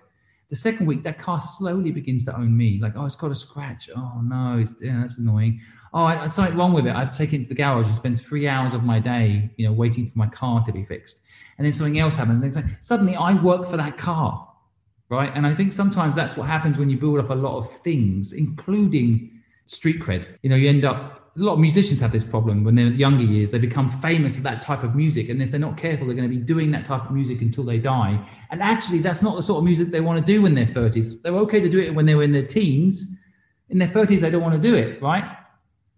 The second week, that car slowly begins to own me. Like, oh, it's got a scratch. Oh no, it's, yeah, that's annoying. Oh, I, something wrong with it. I've taken it to the garage and spent three hours of my day, you know, waiting for my car to be fixed. And then something else happens. And suddenly, I work for that car, right? And I think sometimes that's what happens when you build up a lot of things, including street cred. You know, you end up a lot of musicians have this problem when they're younger years. They become famous for that type of music, and if they're not careful, they're going to be doing that type of music until they die. And actually, that's not the sort of music they want to do in they're 30s. They're okay to do it when they were in their teens. In their 30s, they don't want to do it, right?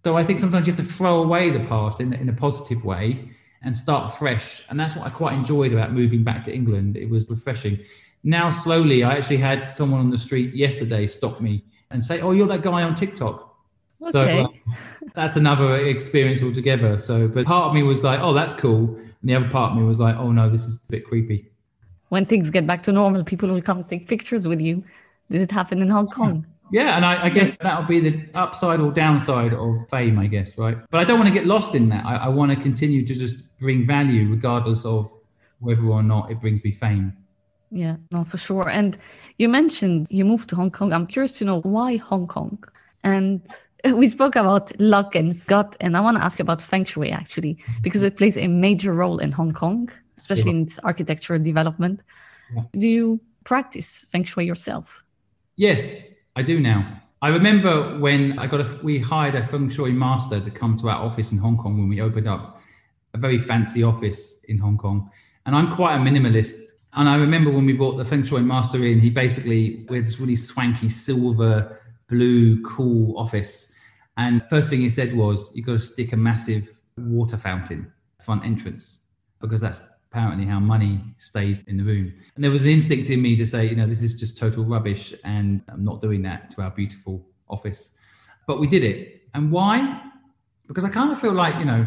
So I think sometimes you have to throw away the past in, in a positive way and start fresh. And that's what I quite enjoyed about moving back to England. It was refreshing. Now, slowly, I actually had someone on the street yesterday stop me and say, "Oh, you're that guy on TikTok." So uh, that's another experience altogether. So, but part of me was like, oh, that's cool. And the other part of me was like, oh, no, this is a bit creepy. When things get back to normal, people will come take pictures with you. Did it happen in Hong Kong? Yeah, and I, I guess that'll be the upside or downside of fame, I guess, right? But I don't want to get lost in that. I, I want to continue to just bring value regardless of whether or not it brings me fame. Yeah, no, for sure. And you mentioned you moved to Hong Kong. I'm curious to know why Hong Kong? And we spoke about luck and gut, and I want to ask you about feng shui actually, because it plays a major role in Hong Kong, especially yeah. in its architectural development. Yeah. Do you practice feng shui yourself? Yes, I do now. I remember when I got a, we hired a feng shui master to come to our office in Hong Kong when we opened up a very fancy office in Hong Kong. And I'm quite a minimalist. And I remember when we brought the feng shui master in, he basically, with this really swanky silver, blue, cool office. And first thing he said was, you've got to stick a massive water fountain front entrance because that's apparently how money stays in the room. And there was an instinct in me to say, you know, this is just total rubbish and I'm not doing that to our beautiful office. But we did it. And why? Because I kind of feel like, you know,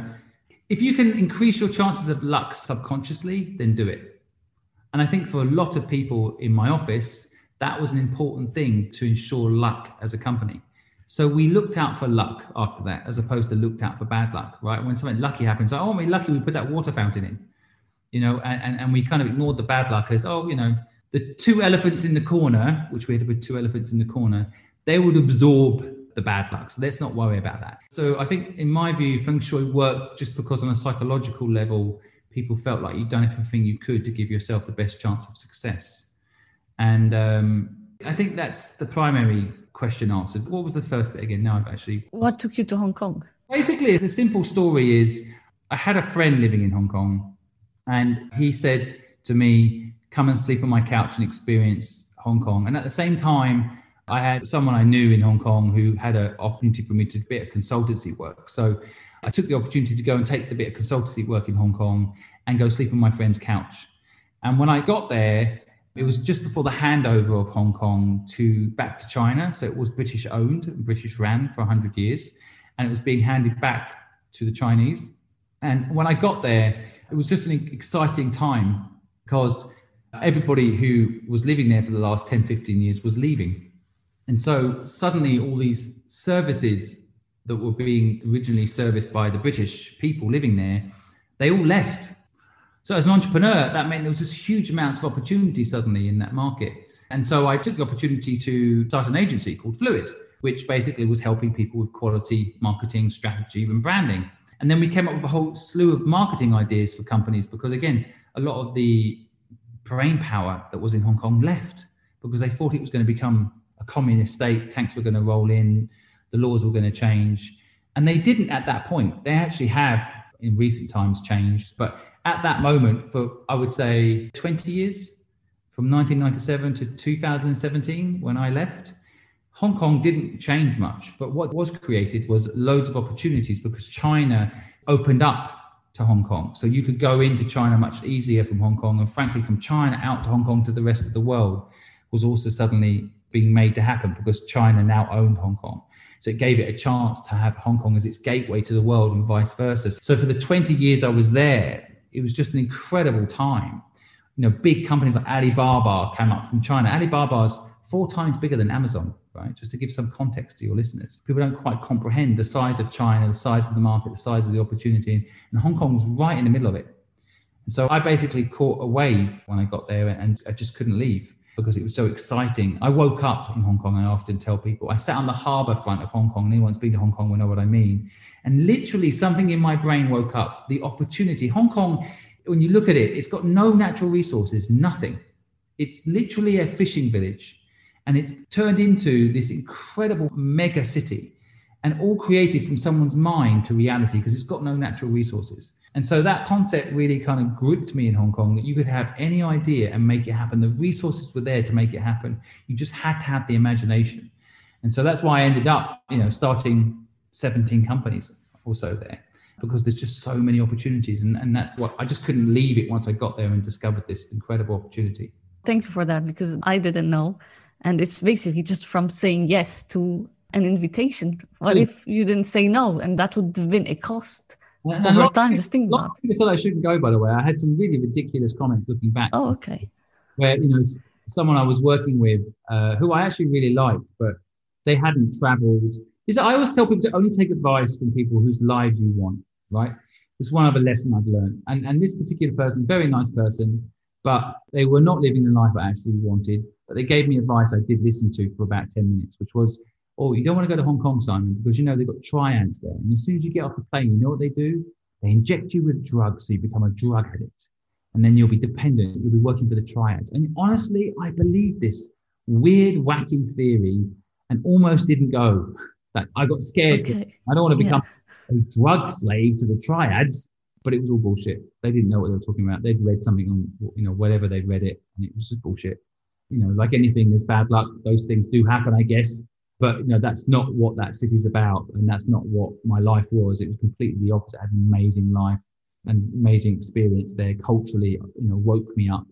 if you can increase your chances of luck subconsciously, then do it. And I think for a lot of people in my office, that was an important thing to ensure luck as a company. So we looked out for luck after that, as opposed to looked out for bad luck, right? When something lucky happens, like, oh, we're lucky we put that water fountain in you know, and, and we kind of ignored the bad luck as, oh, you know, the two elephants in the corner, which we had to put two elephants in the corner, they would absorb the bad luck. So let's not worry about that. So I think, in my view, feng shui worked just because on a psychological level, people felt like you'd done everything you could to give yourself the best chance of success. And um, I think that's the primary question answered. What was the first bit again? Now I've actually. What took you to Hong Kong? Basically, the simple story is I had a friend living in Hong Kong and he said to me, Come and sleep on my couch and experience Hong Kong. And at the same time, I had someone I knew in Hong Kong who had an opportunity for me to do a bit of consultancy work. So I took the opportunity to go and take the bit of consultancy work in Hong Kong and go sleep on my friend's couch. And when I got there, it was just before the handover of Hong Kong to back to China. So it was British owned and British ran for 100 years. And it was being handed back to the Chinese. And when I got there, it was just an exciting time because everybody who was living there for the last 10, 15 years was leaving. And so suddenly all these services that were being originally serviced by the British people living there, they all left. So as an entrepreneur, that meant there was just huge amounts of opportunity suddenly in that market. And so I took the opportunity to start an agency called Fluid, which basically was helping people with quality marketing, strategy, and branding. And then we came up with a whole slew of marketing ideas for companies because, again, a lot of the brain power that was in Hong Kong left because they thought it was going to become a communist state, tanks were going to roll in, the laws were going to change. And they didn't at that point. They actually have in recent times changed. But at that moment, for I would say 20 years, from 1997 to 2017, when I left, Hong Kong didn't change much, but what was created was loads of opportunities because China opened up to Hong Kong. So you could go into China much easier from Hong Kong. And frankly, from China out to Hong Kong to the rest of the world was also suddenly being made to happen because China now owned Hong Kong. So it gave it a chance to have Hong Kong as its gateway to the world and vice versa. So for the 20 years I was there, it was just an incredible time. You know, big companies like Alibaba came up from China. Alibaba's four times bigger than Amazon right? Just to give some context to your listeners. People don't quite comprehend the size of China, the size of the market, the size of the opportunity. And Hong Kong was right in the middle of it. And so I basically caught a wave when I got there and I just couldn't leave because it was so exciting. I woke up in Hong Kong. I often tell people I sat on the harbour front of Hong Kong. Anyone's been to Hong Kong will know what I mean. And literally, something in my brain woke up. The opportunity. Hong Kong, when you look at it, it's got no natural resources, nothing. It's literally a fishing village and it's turned into this incredible mega city and all created from someone's mind to reality because it's got no natural resources. And so that concept really kind of gripped me in Hong Kong that you could have any idea and make it happen. The resources were there to make it happen. You just had to have the imagination. And so that's why I ended up, you know, starting 17 companies or so there because there's just so many opportunities. And, and that's what I just couldn't leave it once I got there and discovered this incredible opportunity. Thank you for that because I didn't know. And it's basically just from saying yes to an invitation. What if you didn't say no? And that would have been a cost and over time. Just think about people said I shouldn't go, by the way. I had some really ridiculous comments looking back. Oh, okay. Where, you know, someone I was working with uh, who I actually really liked, but they hadn't traveled. Is I always tell people to only take advice from people whose lives you want, right? It's one other lesson I've learned. And, and this particular person, very nice person, but they were not living the life I actually wanted. But they gave me advice I did listen to for about 10 minutes, which was or you don't want to go to Hong Kong, Simon, because you know they've got triads there. And as soon as you get off the plane, you know what they do? They inject you with drugs so you become a drug addict. And then you'll be dependent. You'll be working for the triads. And honestly, I believe this weird, wacky theory and almost didn't go. Like I got scared. Okay. I don't want to become yeah. a drug slave to the triads, but it was all bullshit. They didn't know what they were talking about. They'd read something on, you know, whatever they'd read it, and it was just bullshit. You know, like anything, there's bad luck. Those things do happen, I guess. But you know, that's not what that city's about, and that's not what my life was. It was completely the opposite. I had an amazing life and amazing experience there. Culturally, you know, woke me up.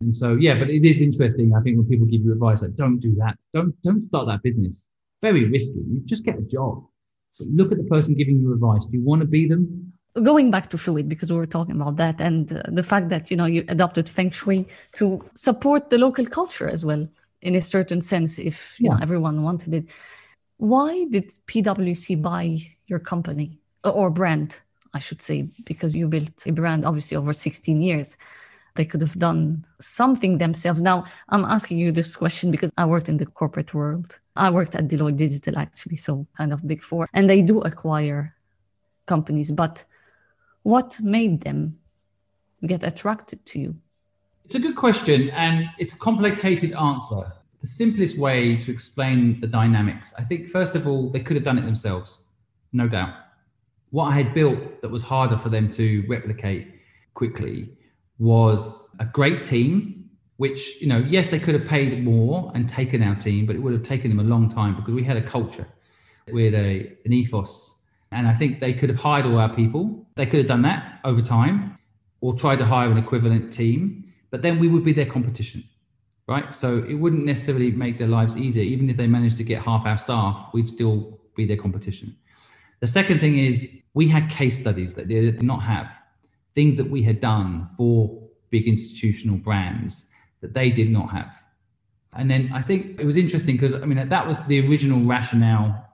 And so, yeah, but it is interesting. I think when people give you advice, like don't do that, don't don't start that business. Very risky. You just get a job. But look at the person giving you advice. Do you want to be them? Going back to fluid, because we were talking about that, and uh, the fact that you know you adopted feng shui to support the local culture as well in a certain sense if yeah. know, everyone wanted it. Why did PwC buy your company uh, or brand, I should say, because you built a brand obviously over 16 years? They could have done something themselves. Now, I'm asking you this question because I worked in the corporate world. I worked at Deloitte Digital, actually, so kind of big four, and they do acquire companies. But what made them get attracted to you? It's a good question, and it's a complicated answer. The simplest way to explain the dynamics, I think, first of all, they could have done it themselves, no doubt. What I had built that was harder for them to replicate quickly was a great team, which, you know, yes, they could have paid more and taken our team, but it would have taken them a long time because we had a culture, had a, an ethos. And I think they could have hired all our people. They could have done that over time or tried to hire an equivalent team but then we would be their competition, right? So it wouldn't necessarily make their lives easier. Even if they managed to get half our staff, we'd still be their competition. The second thing is we had case studies that they did not have, things that we had done for big institutional brands that they did not have. And then I think it was interesting because I mean that was the original rationale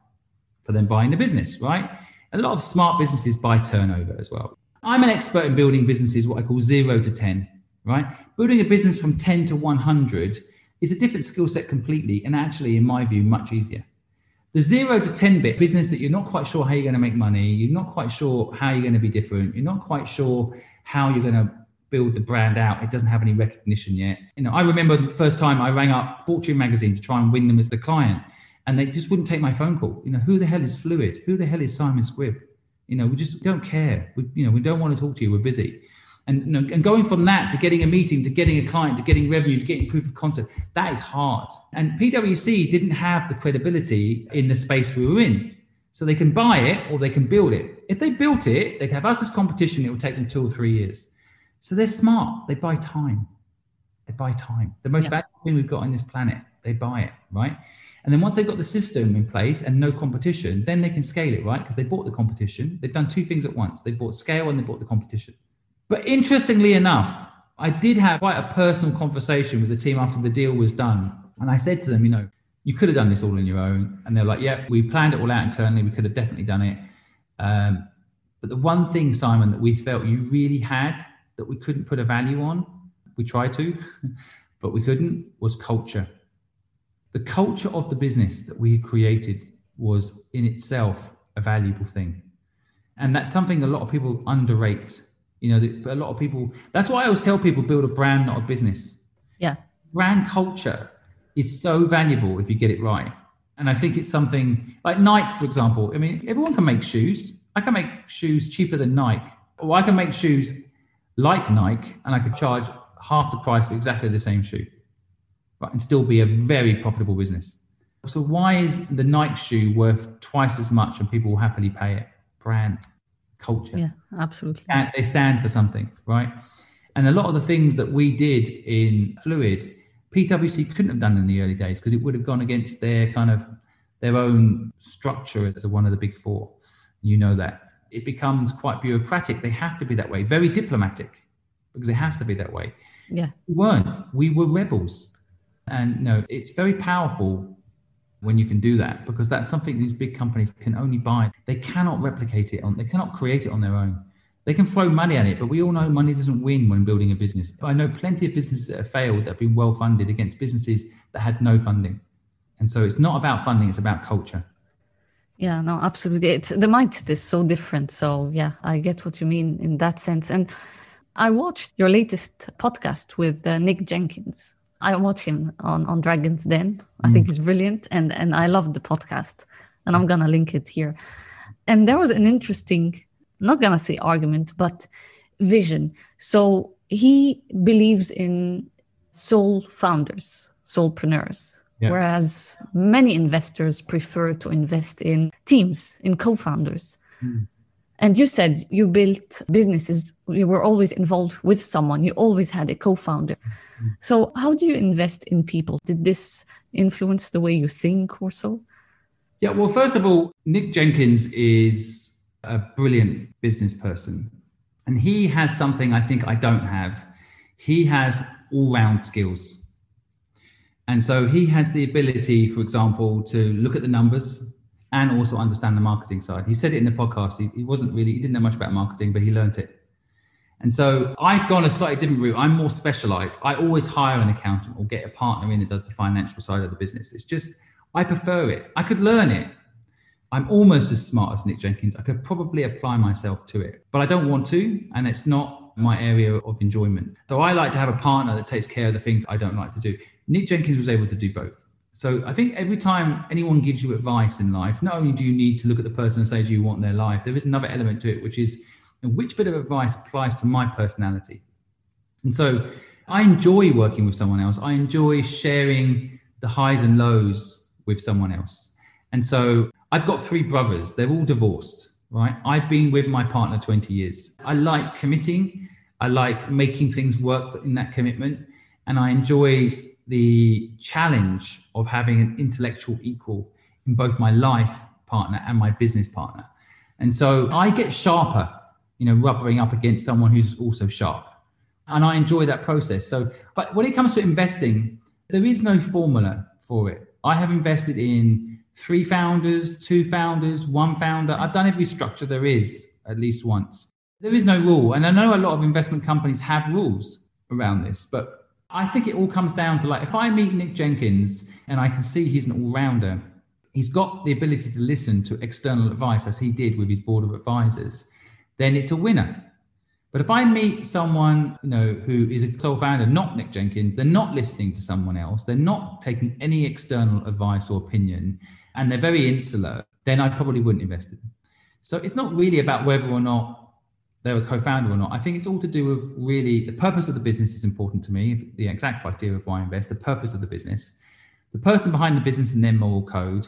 for them buying the business, right? A lot of smart businesses buy turnover as well. I'm an expert in building businesses, what I call zero to 10 right? Building a business from 10 to 100 is a different skill set completely, and actually, in my view, much easier. The zero to 10 bit business that you're not quite sure how you're going to make money, you're not quite sure how you're going to be different, you're not quite sure how you're going to build the brand out. It doesn't have any recognition yet. You know, I remember the first time I rang up Fortune magazine to try and win them as the client, and they just wouldn't take my phone call. You know, who the hell is Fluid? Who the hell is Simon Squibb? You know, we just don't care. We, you know, we don't want to talk to you. We're busy. And, you know, and going from that to getting a meeting, to getting a client, to getting revenue, to getting proof of concept, that is hard. And PwC didn't have the credibility in the space we were in. So they can buy it or they can build it. If they built it, they'd have us as competition. It would take them two or three years. So they're smart. They buy time. They buy time. The most yeah. valuable thing we've got on this planet. They buy it, right? And then once they've got the system in place and no competition, then they can scale it, right? Because they bought the competition. They've done two things at once. They bought scale and they bought the competition. But interestingly enough, I did have quite a personal conversation with the team after the deal was done. And I said to them, you know, you could have done this all on your own. And they're like, yeah, we planned it all out internally. We could have definitely done it. Um, but the one thing, Simon, that we felt you really had that we couldn't put a value on, we tried to, but we couldn't, was culture. The culture of the business that we created was in itself a valuable thing. And that's something a lot of people underrate you know, a lot of people. That's why I always tell people build a brand, not a business. Yeah. Brand culture is so valuable if you get it right. And I think it's something like Nike, for example. I mean, everyone can make shoes. I can make shoes cheaper than Nike, or I can make shoes like Nike, and I could charge half the price for exactly the same shoe, right, and still be a very profitable business. So why is the Nike shoe worth twice as much, and people will happily pay it? Brand culture. Yeah, absolutely. And they stand for something, right? And a lot of the things that we did in Fluid, PwC couldn't have done in the early days because it would have gone against their kind of their own structure as one of the big four. You know that. It becomes quite bureaucratic. They have to be that way, very diplomatic because it has to be that way. Yeah. We weren't. We were rebels. And no, it's very powerful when you can do that because that's something these big companies can only buy. They cannot replicate it on, they cannot create it on their own. They can throw money at it, but we all know money doesn't win when building a business. I know plenty of businesses that have failed that have been well funded against businesses that had no funding. And so it's not about funding, it's about culture. Yeah, no, absolutely. It's the mindset is so different. So yeah, I get what you mean in that sense. And I watched your latest podcast with uh, Nick Jenkins. I watch him on on Dragons Den. I mm. think he's brilliant, and and I love the podcast. And I'm gonna link it here. And there was an interesting, not gonna say argument, but vision. So he believes in sole founders, solopreneurs, yeah. whereas many investors prefer to invest in teams, in co-founders. Mm. And you said you built businesses, you were always involved with someone, you always had a co founder. Mm-hmm. So, how do you invest in people? Did this influence the way you think or so? Yeah, well, first of all, Nick Jenkins is a brilliant business person. And he has something I think I don't have. He has all round skills. And so he has the ability, for example, to look at the numbers and also understand the marketing side. He said it in the podcast. He, he wasn't really, he didn't know much about marketing, but he learned it. And so I've gone a slightly different route. I'm more specialized. I always hire an accountant or get a partner in that does the financial side of the business. It's just, I prefer it. I could learn it. I'm almost as smart as Nick Jenkins. I could probably apply myself to it, but I don't want to. And it's not my area of enjoyment. So I like to have a partner that takes care of the things I don't like to do. Nick Jenkins was able to do both. So I think every time anyone gives you advice in life, not only do you need to look at the person and say, do you want their life? There is another element to it, which is which bit of advice applies to my personality. And so I enjoy working with someone else. I enjoy sharing the highs and lows with someone else. And so I've got three brothers. They're all divorced, right? I've been with my partner 20 years. I like committing. I like making things work in that commitment. And I enjoy the challenge of having an intellectual equal in both my life partner and my business partner. And so I get sharper, you know, rubbering up against someone who's also sharp. And I enjoy that process. So, but when it comes to investing, there is no formula for it. I have invested in three founders, two founders, one founder. I've done every structure there is at least once. There is no rule. And I know a lot of investment companies have rules around this, but I think it all comes down to like if I meet Nick Jenkins and I can see he's an all rounder, he's got the ability to listen to external advice as he did with his board of advisors, then it's a winner. But if I meet someone, you know, who is a sole founder, not Nick Jenkins, they're not listening to someone else, they're not taking any external advice or opinion, and they're very insular, then I probably wouldn't invest in them. So it's not really about whether or not they're a co-founder or not. I think it's all to do with really the purpose of the business is important to me. The exact criteria of why I invest, the purpose of the business, the person behind the business, and their moral code.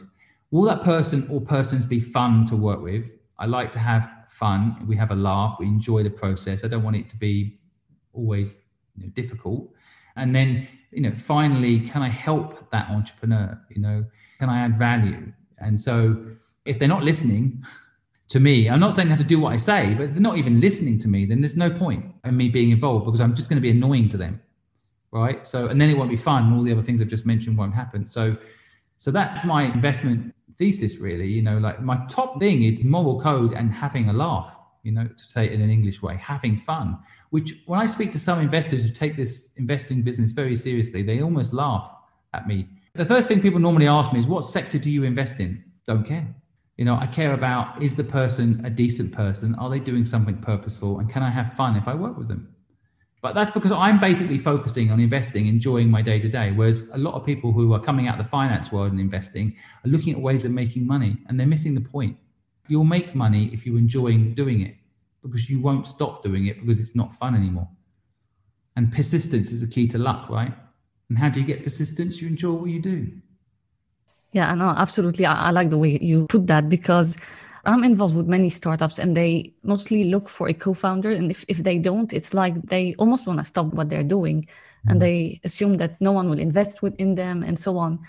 Will that person or persons be fun to work with? I like to have fun. We have a laugh. We enjoy the process. I don't want it to be always you know, difficult. And then, you know, finally, can I help that entrepreneur? You know, can I add value? And so, if they're not listening, to me. I'm not saying they have to do what I say, but if they're not even listening to me, then there's no point in me being involved because I'm just going to be annoying to them. Right. So, and then it won't be fun. And all the other things I've just mentioned won't happen. So, so that's my investment thesis, really. You know, like my top thing is moral code and having a laugh, you know, to say it in an English way, having fun. Which, when I speak to some investors who take this investing business very seriously, they almost laugh at me. The first thing people normally ask me is, What sector do you invest in? Don't care. You know, I care about is the person a decent person? Are they doing something purposeful? And can I have fun if I work with them? But that's because I'm basically focusing on investing, enjoying my day to day. Whereas a lot of people who are coming out of the finance world and investing are looking at ways of making money and they're missing the point. You'll make money if you're enjoying doing it because you won't stop doing it because it's not fun anymore. And persistence is a key to luck, right? And how do you get persistence? You enjoy what you do. Yeah, no, absolutely. I, I like the way you put that because I'm involved with many startups and they mostly look for a co-founder. And if, if they don't, it's like they almost want to stop what they're doing mm-hmm. and they assume that no one will invest within them and so on.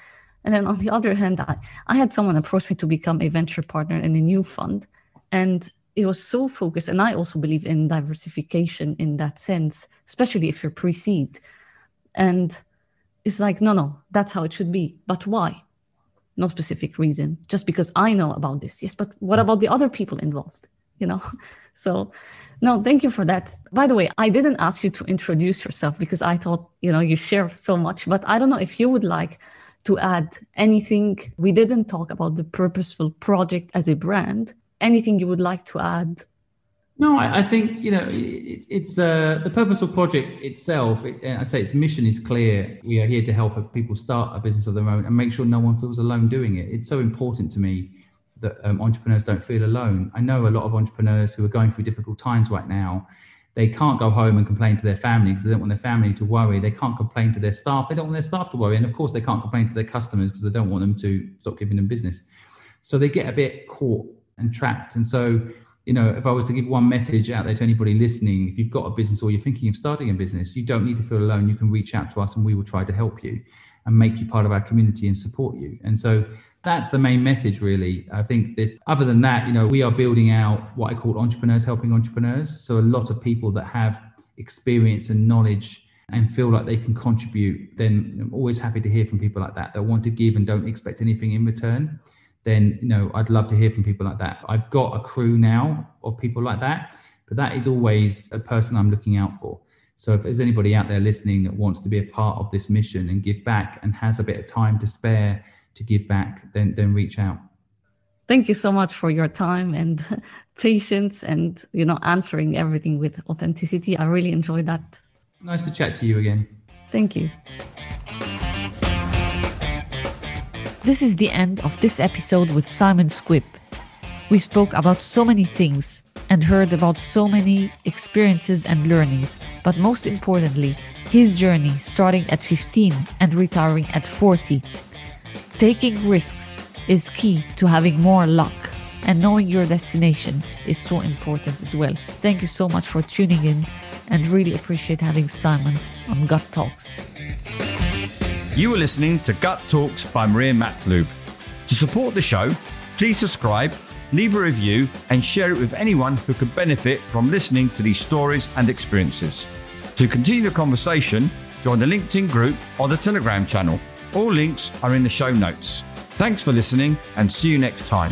And then on the other hand, I, I had someone approach me to become a venture partner in a new fund. And it was so focused. And I also believe in diversification in that sense, especially if you're pre-seed. And it's like, no, no, that's how it should be. But why? No specific reason, just because I know about this. Yes, but what about the other people involved? You know? So, no, thank you for that. By the way, I didn't ask you to introduce yourself because I thought, you know, you share so much, but I don't know if you would like to add anything? We didn't talk about the purposeful project as a brand. Anything you would like to add? No, I, I think you know it, it's uh, the purposeful project itself. It, I say its mission is clear. We are here to help people start a business of their own and make sure no one feels alone doing it. It's so important to me that um, entrepreneurs don't feel alone. I know a lot of entrepreneurs who are going through difficult times right now. They can't go home and complain to their family because they don't want their family to worry. They can't complain to their staff. They don't want their staff to worry. And of course, they can't complain to their customers because they don't want them to stop giving them business. So they get a bit caught and trapped. And so you know, if I was to give one message out there to anybody listening, if you've got a business or you're thinking of starting a business, you don't need to feel alone. You can reach out to us and we will try to help you and make you part of our community and support you. And so that's the main message, really. I think that other than that, you know, we are building out what I call entrepreneurs helping entrepreneurs. So a lot of people that have experience and knowledge and feel like they can contribute, then I'm always happy to hear from people like that that want to give and don't expect anything in return then you know I'd love to hear from people like that. I've got a crew now of people like that, but that is always a person I'm looking out for. So if there's anybody out there listening that wants to be a part of this mission and give back and has a bit of time to spare to give back, then then reach out. Thank you so much for your time and patience and you know answering everything with authenticity. I really enjoyed that. Nice to chat to you again. Thank you. This is the end of this episode with Simon Squibb. We spoke about so many things and heard about so many experiences and learnings, but most importantly, his journey starting at 15 and retiring at 40. Taking risks is key to having more luck, and knowing your destination is so important as well. Thank you so much for tuning in and really appreciate having Simon on Gut Talks. You are listening to Gut Talks by Maria Matlub. To support the show, please subscribe, leave a review, and share it with anyone who could benefit from listening to these stories and experiences. To continue the conversation, join the LinkedIn group or the Telegram channel. All links are in the show notes. Thanks for listening and see you next time.